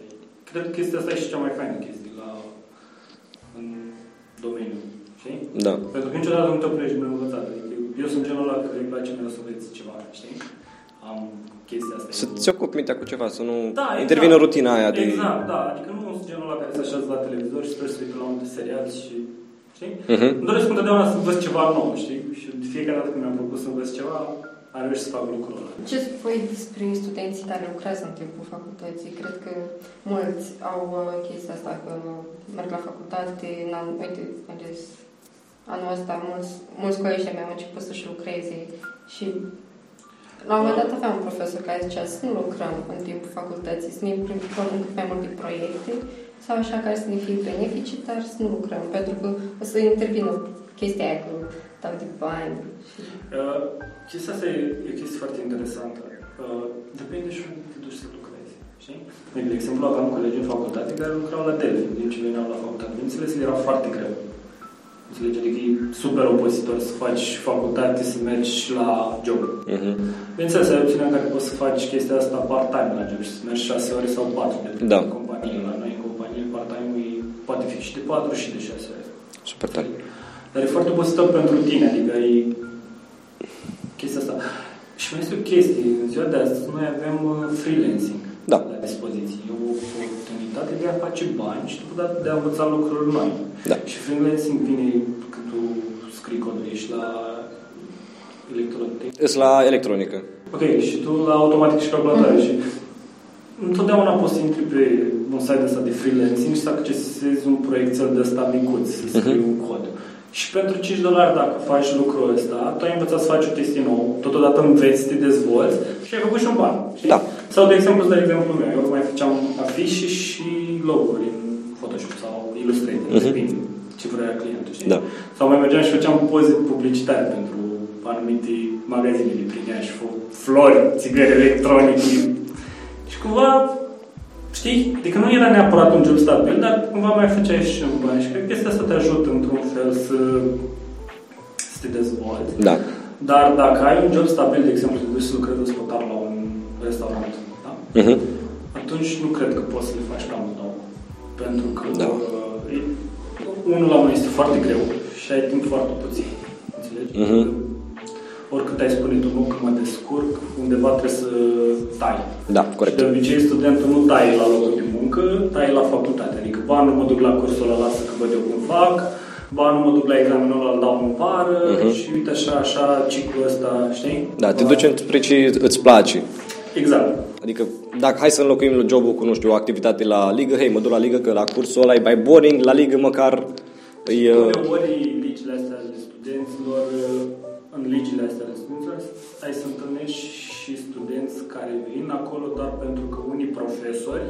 Cred că chestia asta e și cea mai faină chestie la, în domeniu, știi? Da. Pentru că niciodată nu te oprești din învățare. Adică eu sunt genul ăla care îi place mereu să înveți ceva, știi? Am chestia asta. Să-ți ocupi mintea cu ceva, să nu Da, exact. intervină rutina aia de... Exact, da. Adică nu sunt genul ăla care se așează la televizor și sper să uite la un serial și... Știi? Mhm. Îmi doresc întotdeauna să învăț ceva nou, știi? Și de fiecare dată când mi-am propus să învăț ceva, am reușit să fac lucrul ăla. Ce spui despre studenții care lucrează în timpul facultății? Cred că mulți au uh, chestia asta, că merg la facultate, n-am, uite, ales anul ăsta, mulți, mulți colegi de-ai mei au început să-și lucreze și la un moment dat aveam un profesor care zicea să nu lucrăm în timpul facultății, să ne implicăm în cât mai multe proiecte sau așa care să ne fie benefice, dar să nu lucrăm, pentru că o să intervină chestia aia cu dau de bani și Uh, chestia asta e, e o chestie foarte interesantă. Uh, depinde și unde te duci să lucrezi. Știi? Uite, De exemplu, aveam colegi în facultate care lucrau la Delphi, din ce veneau la facultate. Bineînțeles, le era foarte greu. Înțelegi? Adică e super obositor să faci facultate, să mergi la job. Mhm. Bineînțeles, ai opțiunea care poți să faci chestia asta part-time la job și să mergi 6 ore sau 4 de Da. în companie. La noi, în companie, part-time poate fi și de 4 și de 6 ore. Super tare. Dar e foarte obositor pentru tine, adică e chestia asta. Și mai este o chestie, în ziua de astăzi noi avem uh, freelancing Da. la dispoziție. E o oportunitate de a face bani și totodată de a învăța lucruri noi. Da. Și freelancing vine când tu scrii codul, ești la electrotehnică. Îs la electronică. Ok, și tu la automatic și calculatoare și întotdeauna poți să intri pe un site ăsta de freelancing și să accesezi un proiectel de ăsta micuț, să scrii un cod. Și pentru 5 dolari dacă faci lucrul ăsta, tu ai învățat să faci o chestie nouă, totodată înveți să te dezvolți și ai făcut și un ban. Știi? Da. Sau, de exemplu, îți dau exemplu meu, eu mai făceam afișe și logo-uri în Photoshop sau Illustrator, Mhm. depinde ce vrea clientul, știi? Da. Sau mai mergeam și făceam poze publicitare pentru anumite magazine de prin și flori, țigări electronice. Și cumva, știi, adică nu era neapărat un job stabil, dar cumva mai făceai și un bani. Și cred că chestia asta te ajută într-un fel să, să te dezvolți. Da. Dar dacă ai un job stabil, de exemplu, te duci să lucrezi ospital la un restaurant, da? Mhm. atunci nu cred că poți să le faci prea mult nou. Pentru că Da. uh, e- unul la unul este foarte greu și ai timp foarte puțin. Înțelegi? Mhm. Oricât ai spune tu, nu că mă descurc, undeva trebuie să tai. Da, Și corect. de obicei studentul nu taie la locul de muncă, taie la facultate. Adică, ba, nu mă duc la cursul ăla, lasă că văd eu cum fac, ba, nu mă duc la examenul ăla, îl dau în pară Mhm. și uite așa, așa, ciclul ăsta, știi? Da, te duci spre ce îți place. Exact. Adică, dacă hai să înlocuim jobul cu, nu știu, o activitate la ligă, hei, mă duc la ligă, că la cursul ăla e mai boring, la ligă măcar e... uh, Uneori ligile astea ale studenților, în ligile astea ale studenților, ai să întâlnești și studenți care vin acolo doar pentru că unii profesori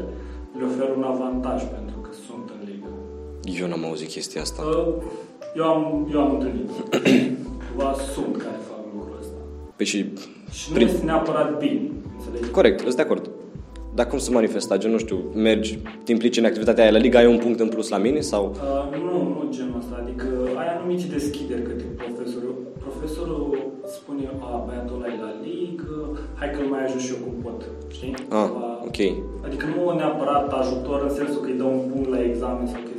le oferă un avantaj pentru că sunt în ligă. Eu n-am auzit chestia asta. Uh, Eu am, eu am întâlnit. Cumva sunt care fac lucrul ăsta. Păi și... Și nu Prin- este neapărat bine, înțelegi? Corect, sunt de acord. Dar cum se manifesta? Gen, nu știu, mergi, te implici în activitatea aia la liga, ai un punct în plus la mine sau... Uh, nu, nu genul ăsta. Adică ai anumite deschideri către profesorul. Profesorul spune, a, băiatul ăla e la ligă, hai că îl mai ajut și eu cum pot. Știi? Ah, Cumva- ok. Adică nu neapărat ajutor în sensul că îi dă un punct la examen sau chestii de genul,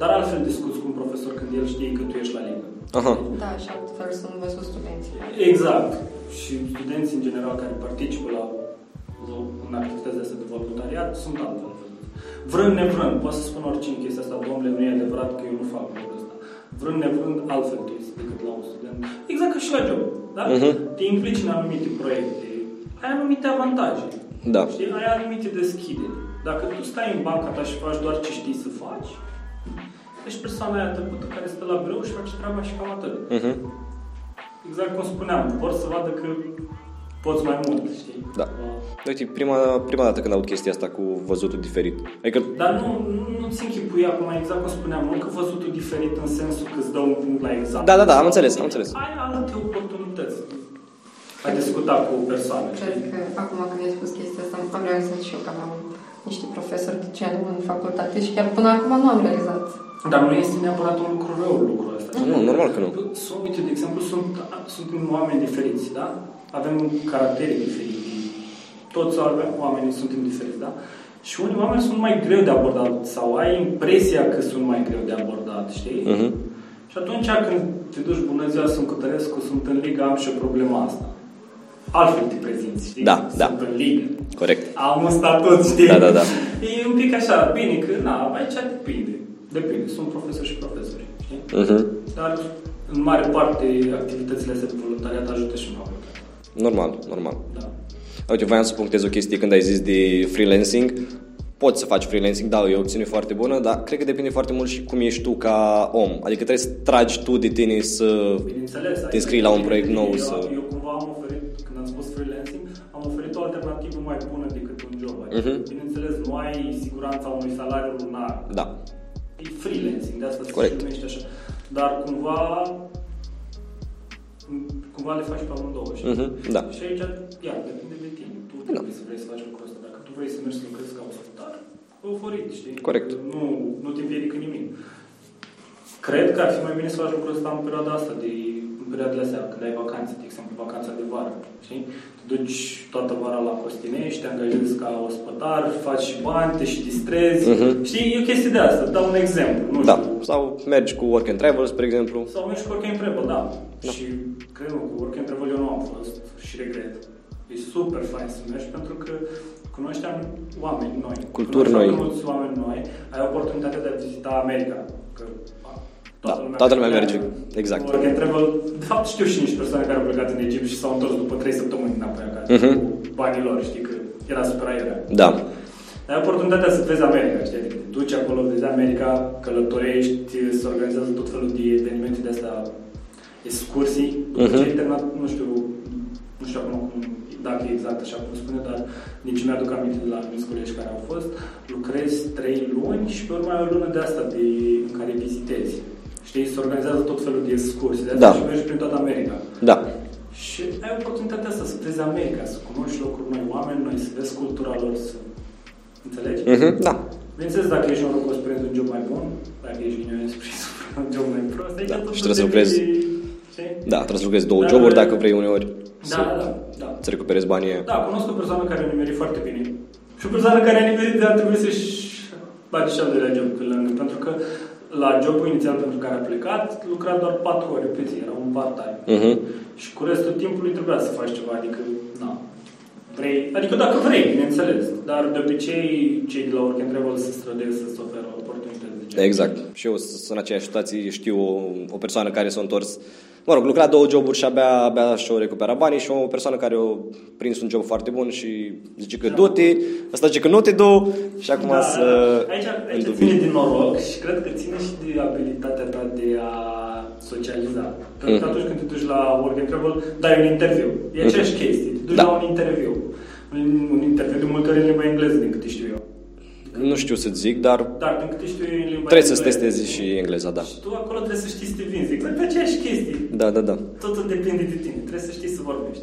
dar altfel discuți cum profesor când el știe că tu ești la liber. Aha. Da, și altfel sunt văzut studenții. Exact. Și studenții în general care participă la un activități astea de voluntariat sunt altfel văzuți. Vrând nevrând, poate să spun oricine chestia asta, domnule, nu e adevărat că eu nu fac lucrul ăsta. Vrând nevrând, altfel tu ești decât la un student. Exact ca și la job. Da? Mhm. Te implici în anumite proiecte, ai anumite avantaje. Da. Știi? Ai anumite deschideri. Dacă tu stai în banca ta și faci doar ce știi să faci, ești persoana aia tăcută care stă la birou și face treaba și cam atât. Mhm. Exact cum spuneam, vor să vadă că poți mai mult, știi? Da. Uite, prima, prima dată când aud chestia asta cu văzutul diferit. Adică, Dar nu, nu, nu-ți închipui acum, exact cum spuneam, nu că văzutul diferit în sensul că îți dă un punct la examen. Da, da, da, am înțeles, am înțeles. Ai alte oportunități. Ai discuta cu persoane, Cred știi? că acum când ai spus chestia asta, am realizat și eu că aveam niște profesori de genul în facultate și chiar până acum nu am realizat. Dar nu este neapărat un lucru rău lucrul ăsta. Nu, normal că nu. Sunt, uite, de exemplu, sunt, suntem oameni diferiți, da? Avem caractere diferite. Toți avem, oamenii suntem diferiți, da? Și unii oameni sunt mai greu de abordat sau ai impresia că sunt mai greu de abordat, știi? Mhm. Și atunci când te duci, bună ziua, sunt Cătărescu, sunt în liga, am și o problemă asta. Altfel te prezinți, știi? Da, sunt da. în ligă. Corect. Am un statut, știi? Da, da, da. E un pic așa, bine, că na, aici depinde. Depinde, sunt profesori și profesori, știi? Mhm. Dar, în mare parte, activitățile astea de voluntariat ajută și în facultate. Normal, normal. Da. Uite, voiam să punctez o chestie când ai zis de freelancing. Poți să faci freelancing, da, e o opțiune foarte bună, dar cred că depinde foarte mult și cum ești tu ca om. Adică trebuie să tragi tu de tine să Bineînțeles. te înscrii la un proiect nou. Eu, Să... eu cumva am oferit, când am spus freelancing, am oferit o alternativă mai bună decât un job. Adică, Mhm. Bineînțeles, nu ai siguranța unui salariu lunar. Da, E freelancing, de asta Corect. se numește așa. Dar cumva cumva le faci pe amândouă, știi? Mhm, da. Și aici, iar, depinde de tine. Tu trebuie să vrei să faci lucrul ăsta. Dacă tu vrei să mergi să lucrezi ca ospătar, oferit, știi? Corect. Nu, nu te împiedică nimic. Cred că ar fi mai bine să faci lucrul ăsta în perioada asta, de, în perioadele astea, când ai vacanțe, de exemplu, vacanța de vară, știi? Te duci toată vara la Costinești, te angajezi ca ospătar, faci și bani, te și distrezi, Mhm. știi? E o chestie de asta, dau un exemplu, nu da. știu. Sau mergi cu work and travel, spre exemplu. Sau mergi cu Work and Travel, da. Și cred că cu Work and Travel eu nu am fost și regret. E super fain să mergi pentru că cunoșteam oameni noi. Culturi Cunoșteam noi. mulți oameni noi. Ai oportunitatea de a vizita America. Că a, Da, toată lumea merge. Exact. Work and Travel, de fapt știu și niște persoane care au plecat în Egipt și s-au întors după 3 săptămâni înapoi acasă. Mhm. Cu banii lor, știi că era super aiurea. Da. Ai oportunitatea să vezi America, știi? Adică te duci acolo, vezi America, călătorești, se organizează tot felul de evenimente de astea, excursii, după Mhm. ce ai terminat, nu știu, nu știu acum cum, dacă e exact așa cum spune, dar nici nu mi-aduc aminte de la anumiți colegi care au fost, lucrezi trei luni și pe urmă ai o lună de asta de, în care vizitezi. Știi, se organizează tot felul de excursii, de asta Da. și mergi prin toată America. Da. Și ai oportunitatea asta să vezi America, să cunoști locuri noi, oameni noi, să vezi cultura lor, să înțelegi? Mhm, da. Bineînțeles, dacă ești norocos să prinzi un job mai bun, dacă ești ghinionez să prinzi un job mai prost, aici Da, tot și trebuie să lucrezi. depinde, știi? Da, trebuie să lucrezi două Da, joburi da. dacă vrei uneori Da, da, da, da. să recuperezi banii aia. Da, cunosc o persoană care a nimerit foarte bine. Și o persoană care a nimerit de a trebui să-și bage și al doilea job pe lângă. Pentru că la jobul inițial pentru care a plecat, lucra doar 4 ore pe zi, era un part-time. Mhm. Și cu restul timpului trebuia să faci ceva, adică, na, vrei, adică dacă vrei, bineînțeles, dar de obicei cei de la Work and Travel se străduiesc să-ți oferă oportunități de genul. Exact. Și eu sunt în aceeași situație, știu o, o persoană care s-a întors, mă rog, lucra două joburi și abia, abia și-o recupera banii și o persoană care a prins un job foarte bun și zice că du-te, ăsta zice că nu te du și acum să Da, aici, aici îndubili. ține din noroc și cred că ține și de abilitatea ta de a socializa. Pentru că Mhm. atunci când te duci la Work and Travel, dai un interviu. E aceeași chestie. Te duci Da. la un interviu. Un, un interviu de multe ori în limba engleză, din câte știu eu. Nu știu să zic, dar Dar din câte știu eu în limba trebuie să-ți engleză. testezi și engleza, da. Și tu acolo trebuie să știi să te vinzi. Exact aceeași chestie. Da, da, da. Totul depinde de tine. Trebuie să știi să vorbești.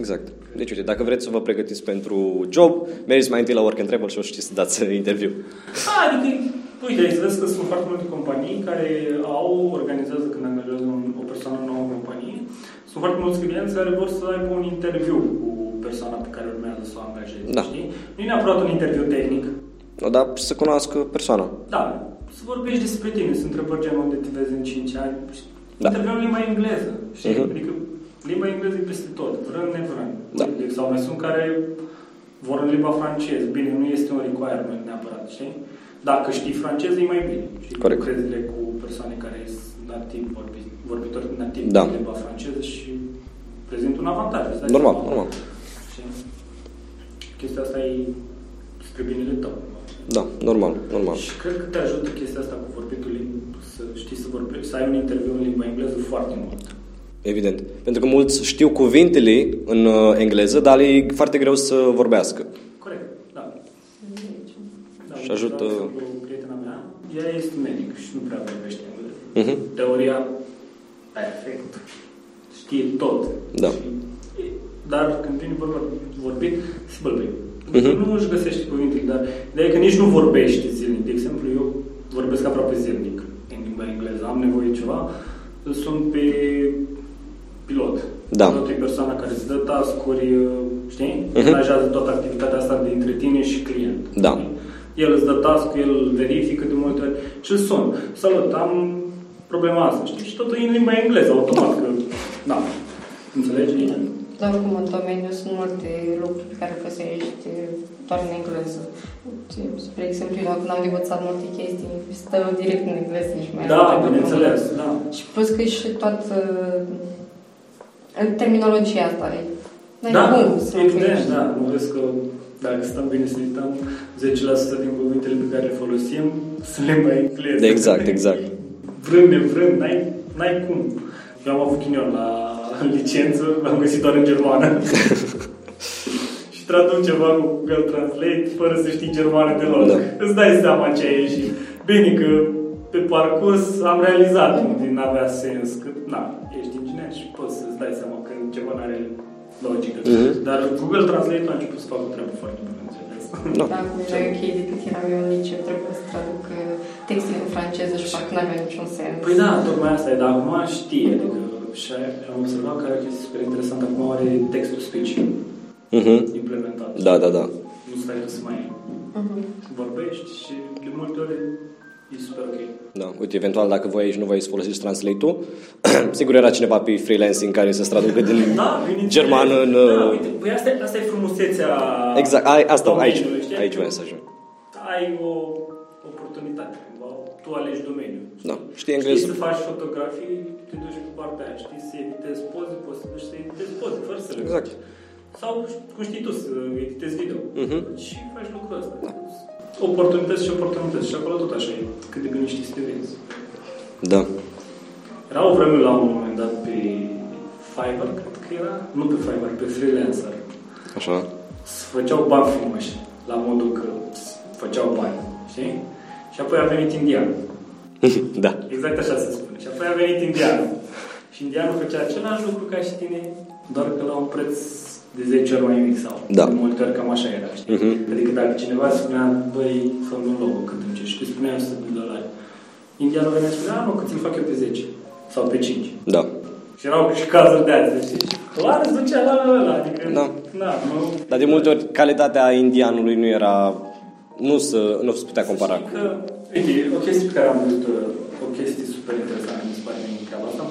Exact. Deci, uite, dacă vreți să vă pregătiți pentru job, mergeți mai întâi la Work and Travel și o știți să dați interviu. Da, adică, uite, ai vezi că sunt foarte multe companii care au, organizează când angajează un, o persoană nouă în companie, sunt foarte mulți clienți care vor să aibă un interviu cu persoana pe care urmează să o angajeze, Da. știi? Nu e neapărat un interviu tehnic, O, dar să cunoască persoana. da, să vorbești despre tine, să întrebări genul unde te vezi în 5 ani. Da. Interviul în limba engleză, știi? Mhm. Adică limba engleză e peste tot, vrând nevrând. Da. Sau mai sunt care vor în limba franceză. Bine, nu este un requirement neapărat, știi? Dacă știi franceză, e mai bine. Și Corect. lucrezi cu persoane care sunt nativ vorbi, vorbitori nativ Da. de limba franceză și prezintă un avantaj. îți dai Normal, seama. normal. Știi? Chestia asta e spre binele tău. Da, normal, normal. Și cred că te ajută chestia asta cu vorbitul limb- să știi să vorbești, să ai un interviu în limba engleză foarte mult. Evident. Pentru că mulți știu cuvintele în uh, engleză, dar le e foarte greu să vorbească. Corect, da. da Și ajută- De exemplu, prietena mea, ea este medic și nu prea vorbește engleză. Mhm. Teoria, perfect. Știe tot. Da. Și, dar când vine vorba de vorbit, se bălbăie. Mhm. Nu își găsește cuvintele, dar ideea e că nici nu vorbești zilnic. De exemplu, eu vorbesc aproape zilnic în limba engleză. Am nevoie de ceva, sunt pe pilot. Da. Pilot e persoana care îți dă task-uri, știi? Mhm. Manajează toată activitatea asta dintre tine și client. Da. știi? El îți dă task el verifică de multe ori și îl sun. Salut, am problema asta, știi? Și totul e în limba engleză, automat, că... Da. Înțelegi? Dar oricum în domeniu sunt multe lucruri pe care le găsești doar în engleză. Spre exemplu, eu dacă n-am învățat multe chestii, stă direct în engleză, nici mai Da, nu bineînțeles, da. Și plus că e și toată în terminologia asta. e- N-ai Da, cum să evident, vorbești. da. Nu vezi că dacă stăm bine să uităm, 10% din cuvintele pe care le folosim sunt limba engleză. Exact, exact. Vrând, nevrând, n-ai, n-ai cum. Eu am avut ghinion la licență, l-am găsit doar în germană. și traduc ceva cu Google Translate fără să știi germană deloc. Da. Îți dai seama ce a ieșit. Bine că pe parcurs am realizat unde n-avea sens, că na, ești inginer și poți să-ți dai seama că ceva n-are logică. Mhm. Dar Google Translate a început să facă o treabă foarte bună, înțeles? Da. Da, cum era ok decât eram eu în liceu, trebuie să traduc uh, textele în franceză și parcă n-avea niciun sens. Păi da, tocmai asta e, dar acum știe, adică și am observat că are o chestie super interesantă, acum are textul speech Mhm. implementat. Da, da, da. Nu stai tu să mai Mhm. vorbești și de multe ori e super ok. Da, uite, eventual dacă voi aici nu voi să folosiți translate-ul, sigur era cineva pe freelancing care să-ți traducă din Da, bineînțeles. germană în... Da, uh, uite, păi asta, e- asta e frumusețea Exact, ai, asta, aici, domeniului, știi? aici vreau să ajung. Ai o oportunitate, cumva, tu alegi domeniul. Da, știi engleză. Știi să faci fotografii, te duci pe partea aia, știi să editezi poze, poți să duci să editezi poze, fără să le Exact. faci. Sau, cum știi tu, să editezi video. Mhm. Și faci lucrul ăsta. Oportunități și oportunități. Și acolo tot așa e, cât de bine știi să te vezi. Da. Era o vreme la un moment dat pe Fiverr, cred că era, nu pe Fiverr, pe Freelancer. Așa. Se făceau bani frumoși, la modul că făceau bani, știi? Și apoi a venit indian. da. Exact așa se spune. Și apoi a venit indianul. Și indianul făcea același lucru ca și tine, doar că la un preț de 10 ori mai mic sau Da. de multe ori cam așa era, știi? Mhm. Adică dacă cineva spunea, băi, fă un logo cât încerci, și tu spuneai 100 de dolari. Indianul venea și spunea, "A, nu, că ți-l fac eu pe 10 sau pe 5. Da. Și erau și cazuri de astea, știi? Și Clar îți ducea la la la, adică, Da. na, nu, Dar de multe ori calitatea indianului nu era... Nu se, nu se putea compara cu... Că, uite, o chestie pe care am văzut, uh, o chestie super interesantă, mi se pare mie treaba asta.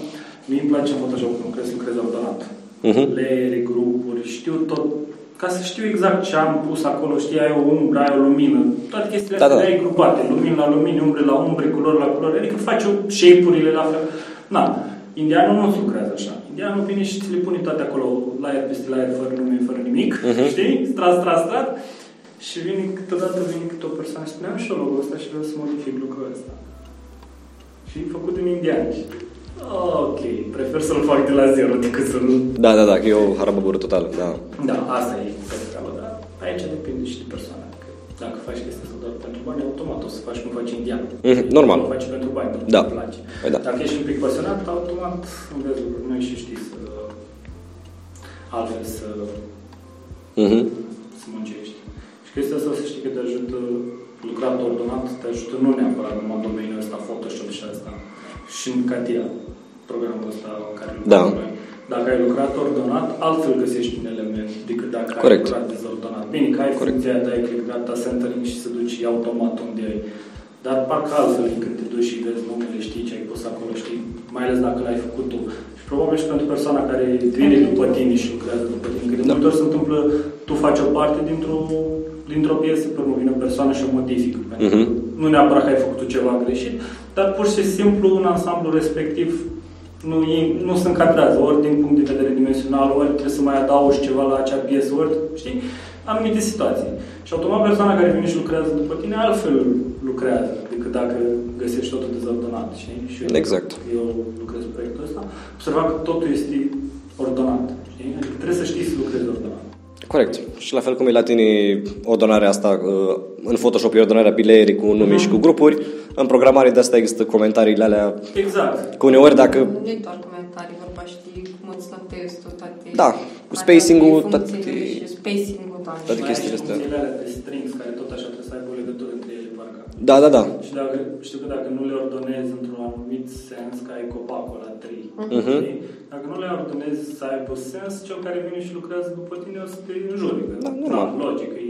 Mie îmi place în Photoshop când lucrez, lucrez ordonat. Mhm. Leere, grupuri, știu tot, ca să știu exact ce am pus acolo, știi, ai o umbră, ai o lumină, toate chestiile Da, astea da. le ai grupate, lumină la lumină, umbre la umbre, culori la culori, adică faci o shape-urile la fel. Na, indianul nu lucrează așa. Indianul vine și ți le pune toate acolo, la aer peste la aer, fără nume, fără nimic, Mhm. știi? Strat, strat, strat. Și vine câteodată vine câte o persoană și spuneam și eu logo ăsta și vreau să modific lucrul ăsta. Și e făcut din indian. Și, ok, prefer să-l fac de la zero decât să-l... Da, da, da, că e o harababură totală, da. Da, asta e pe treabă, dar aici depinde și de persoană. Că dacă faci chestia asta doar pentru bani, automat o să faci cum faci indian. Mhm, normal. O faci pentru bani, pentru Da. că îți place. Păi da. Dacă ești un pic pasionat, automat înveți lucruri noi și știți să altfel să, Mhm. să muncești. Și chestia asta să știi că te ajută lucrat ordonat, te ajută nu neapărat numai în domeniul ăsta, Photoshop și asta, și în CATIA, programul ăsta în care lucrăm Da. noi. Dacă ai lucrat ordonat, altfel găsești un element decât dacă Corect. ai lucrat dezordonat. Bine, că ai Corect. funcția de ai click data centering și se duci automat unde ai. Dar parcă altfel când te duci și vezi numele, știi ce ai pus acolo, știi, mai ales dacă l-ai făcut tu. Și probabil și pentru persoana care vine după tine și lucrează după tine. Că de Da. multe ori se întâmplă, tu faci o parte dintr-o, dintr-o piesă, pe urmă vine o persoană și o modifică. Pentru că Mhm. Nu neapărat că ai făcut tu ceva greșit, dar pur și simplu în ansamblu respectiv nu, e- nu se încadrează, ori din punct de vedere dimensional, ori trebuie să mai adaugi ceva la acea piesă, ori, știi, anumite situații. Și automat persoana care vine și lucrează după tine altfel lucrează decât dacă găsești totul dezordonat, știi? Și eu, Exact. eu lucrez pe proiectul ăsta, observa că totul este ordonat, știi? Adică trebuie să știi să lucrezi ordonat. Corect. Și la fel cum e la tine ordonarea asta, uh, în Photoshop e ordonarea bileierii cu nume și cu grupuri, în programare de asta există comentariile alea, Exact. că uneori dacă Nu e doar comentarii, vorba știi cum îți dă testul, toate... Da, cu spacing-ul, funcțiile toate- Și spacing-ul, da. toate Mai chestiile ai și astea. funcțiile alea de strings care tot așa trebuie să aibă o legătură între ele, parcă. Da, da, da. Și dacă, știu că dacă nu le ordonezi într-un anumit sens, ca ai copacul la tri, Mhm. știi? dacă nu le ordonezi să aibă sens, cel care vine și lucrează după tine o să te înjuri. că, Da, normal. logic, e...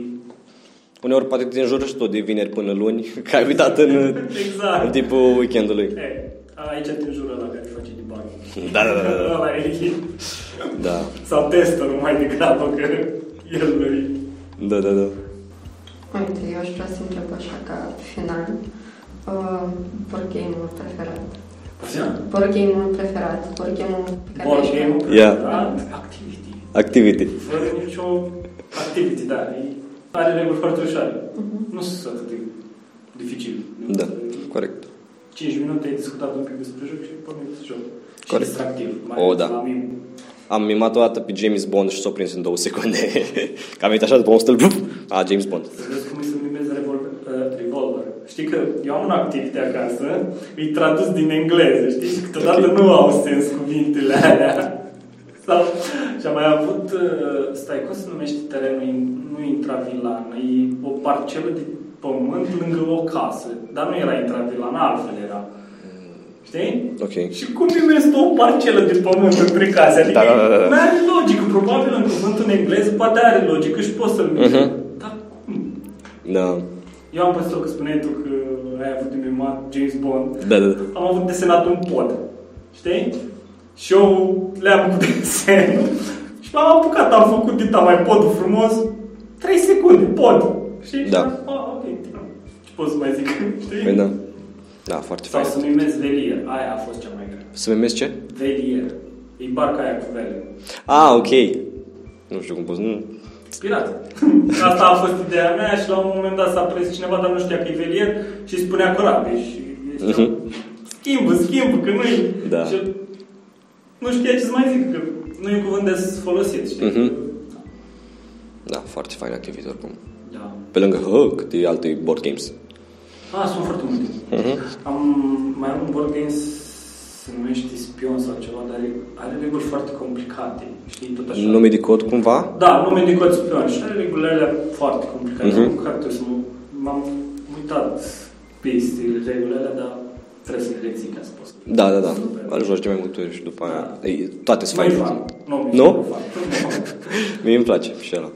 Uneori poate te înjură și tot de vineri până luni, că ai uitat în, Exact. în timpul weekendului. E, aici te înjură la care face debug. Da, da, da, da. Ăla e, Da, sau testul mai degrabă, că el nu da, da, da. Uite, eu aș vrea să întreb așa ca final. Uh, board game-ul preferat. Board game-ul preferat. Board game-ul pe care Board l-ai game jucat. Yeah. activity. Activity. Fără nicio activity, da. E, are reguli foarte ușoare. Mhm. Nu sunt atât de dificil. Da, corect. 5 minute ai discutat un pic despre joc și pornit să joc. Și Corect. distractiv. Mai O, ales da. La mine. Am mimat o dată pe James Bond și s-o prins în două secunde. Că am venit așa după un stâlp, buf, a, James Bond. Să vezi cum îi să mimez revolver, uh, revolver. Știi că eu am un activite acasă, îi tradus din engleză, știi? Și câteodată Ok. nu au sens cuvintele alea. Sau, și am mai avut, uh, stai, cum se numește terenul, in- nu intravilan, e o parcelă de pământ lângă o casă. Dar nu era intravilan, altfel era. Știi? Ok. Și cum primesc o parcelă de pământ între case? Adică Da, da, da, da. nu are logică. Probabil în cuvântul în engleză poate are logică și poți să-l Mhm. uh-huh. Dar cum? Da, Eu am păstrat că spuneai tu că ai avut de mimat James Bond. da, da. Am avut desenat un pod. Știi? Și eu le-am cu desenul și m-am apucat, am făcut dita mai podul frumos. 3 secunde, pod. Știi? Da. Și am, "Ah, ok. Ce pot să mai zic? Știi? Păi da. Da, foarte Sau fain. să numesc velier. Aia a fost cea mai grea. Să memezi ce? Velier. E barca aia cu vele. Ah, ok. Nu știu cum poți, nu... Pirat. Asta a fost ideea mea și la un moment dat s-a prins cineva, dar nu știa că e velier și spunea corabie. Și este Mhm. schimbă, schimbă, că nu-i... Da. Și nu știa ce să mai zic, că nu e un cuvânt des folosit, știi? Mhm. Da, foarte fain activitate oricum. Da. Pe lângă hă, câte alte board games. Ah, sunt foarte multe. Mhm. Am mai am un board game se numește Spion sau ceva, dar are- are reguli foarte complicate, știi, tot așa. Nume de cod cumva? Da, nume de cod spion și are regulile alea foarte complicate. Mhm. Mm-hmm. Cred că să mă, m-am uitat peste regulile alea, dar trebuie să le rețin ca să pot să... Da, da, da. Super. Îl joci de mai multe ori și după aia... Ei, toate sunt Nu-i faine. fan. Nu? Nu? mi-e fan. Mie îmi place și ăla.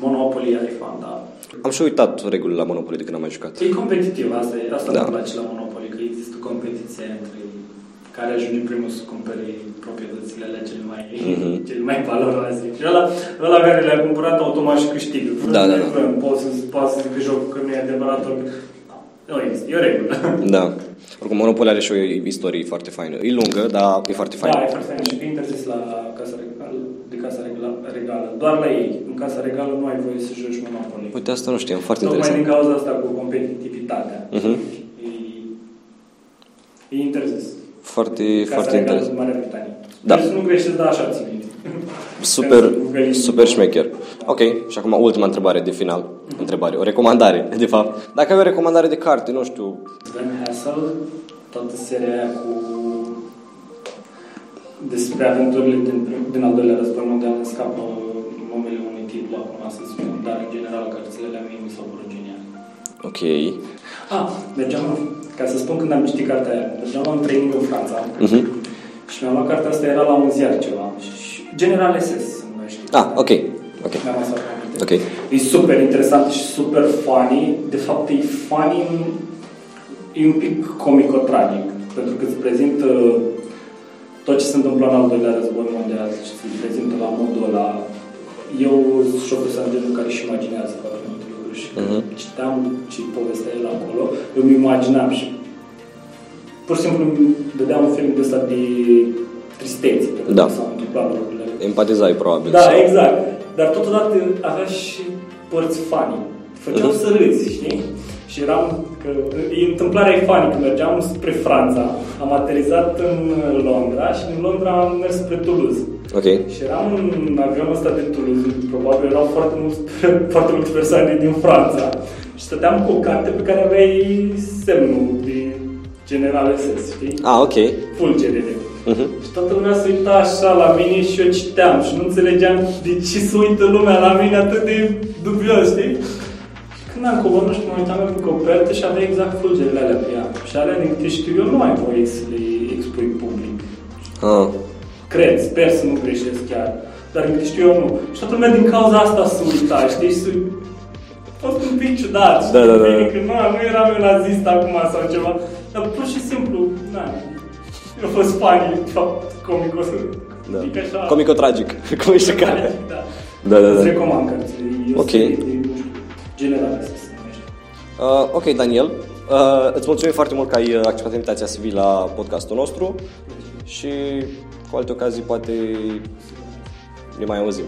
Monopoly are fan, da. Am și uitat regulile la Monopoly de când am mai jucat. E competitiv, asta, e, asta Da. îmi place la Monopoly, că există o competiție între care ajunge primul să cumpere proprietățile alea cele mai, Mhm. cele mai valoroase. Și ăla, ăla care le-a cumpărat automat și câștigă. Vrând, Da, da, da. nevrând, Poți să, poți să zic că jocul că nu e adevărat, ori că... Nu există, e o regulă. Da. Oricum, Monopoly are și o istorie foarte faină. E lungă, dar e foarte faină. Da, e foarte fain și că e interzis la casa regală, de casa regală, regală. Doar la ei. În casa regală nu ai voie să joci Monopoly. Uite, asta nu știam. Foarte Tocmai interesant. din cauza asta cu competitivitatea. Mhm. E, e interzis. Foarte, Casa foarte regală interesant. din Marea Britanie. Da. Deci să nu greșești, dar așa țin minte. Super, Pentru că- super șmecher. Ok, și acum ultima întrebare de final. Întrebare, o recomandare, de fapt. Dacă ai o recomandare de carte, nu știu, Sven Hassel, toată seria aia cu despre aventurile din, din al doilea război mondial îmi scapă numele unui titlu acum să spun, dar în general cărțile alea mie mi s-au părut geniale. ok, Ah, mergeam, ca să spun când am citit cartea aia, mergeam la un training în Franța Mhm. și mi-am luat cartea asta, era la un ziar ceva, și General SS se numește. ah, ok, ok, Mi-am lăsat aminte. ok, E super interesant și super funny. De fapt, e funny în e un pic comico-tragic, pentru că îți prezintă tot ce se întâmplă în al doilea război mondial și îți prezintă la modul ăla. Eu sunt șofer sargentul care își imaginează foarte multe lucruri și când Mhm. citeam ce povestea el acolo, eu mi imaginam și pur și simplu îmi dădea un film de ăsta de tristețe, pentru Da. că s-au întâmplat lucrurile. Empatizai probabil. Da, sau- exact. Dar totodată avea și părți funny. Făceau Mhm. să râzi, știi? Și eram, că e întâmplarea e funny, că mergeam spre Franța, am aterizat în Londra și din Londra am mers spre Toulouse. Ok. Și eram în avionul ăsta de Toulouse, probabil erau foarte, mulți, foarte multe persoane din Franța. Și stăteam cu o carte pe care aveai semnul de general SS, știi? Ah, ok. Fulgerele. Mhm. Și toată lumea se uita așa la mine și eu citeam și nu înțelegeam de ce se uită lumea la mine atât de dubios, știi? Și când am coborât și mă uitam pe copertă și avea exact fulgerele alea pe ea. Și alea, din câte știu eu, nu ai voie să le expui public. Ah. Cred, sper să nu greșesc chiar. Dar din câte știu eu, nu. Și toată lumea din cauza asta se uita, știi? Și se... A fost un pic ciudat, știi? Da, da, da. Bine Că nu, nu eram eu nazist acum sau ceva. Dar pur și simplu, na, a fost funny, de fapt, comicos. Da. Zic așa. Comico-tragic, cum ești care. Da. Da, da, Îți da. recomand cărțile. E o Ok. serie de, nu știu, generală să se numește. Uh, ok, Daniel, uh, îți mulțumim foarte mult că ai uh, acceptat invitația să vii la podcastul nostru și cu alte ocazii poate ne mai auzim.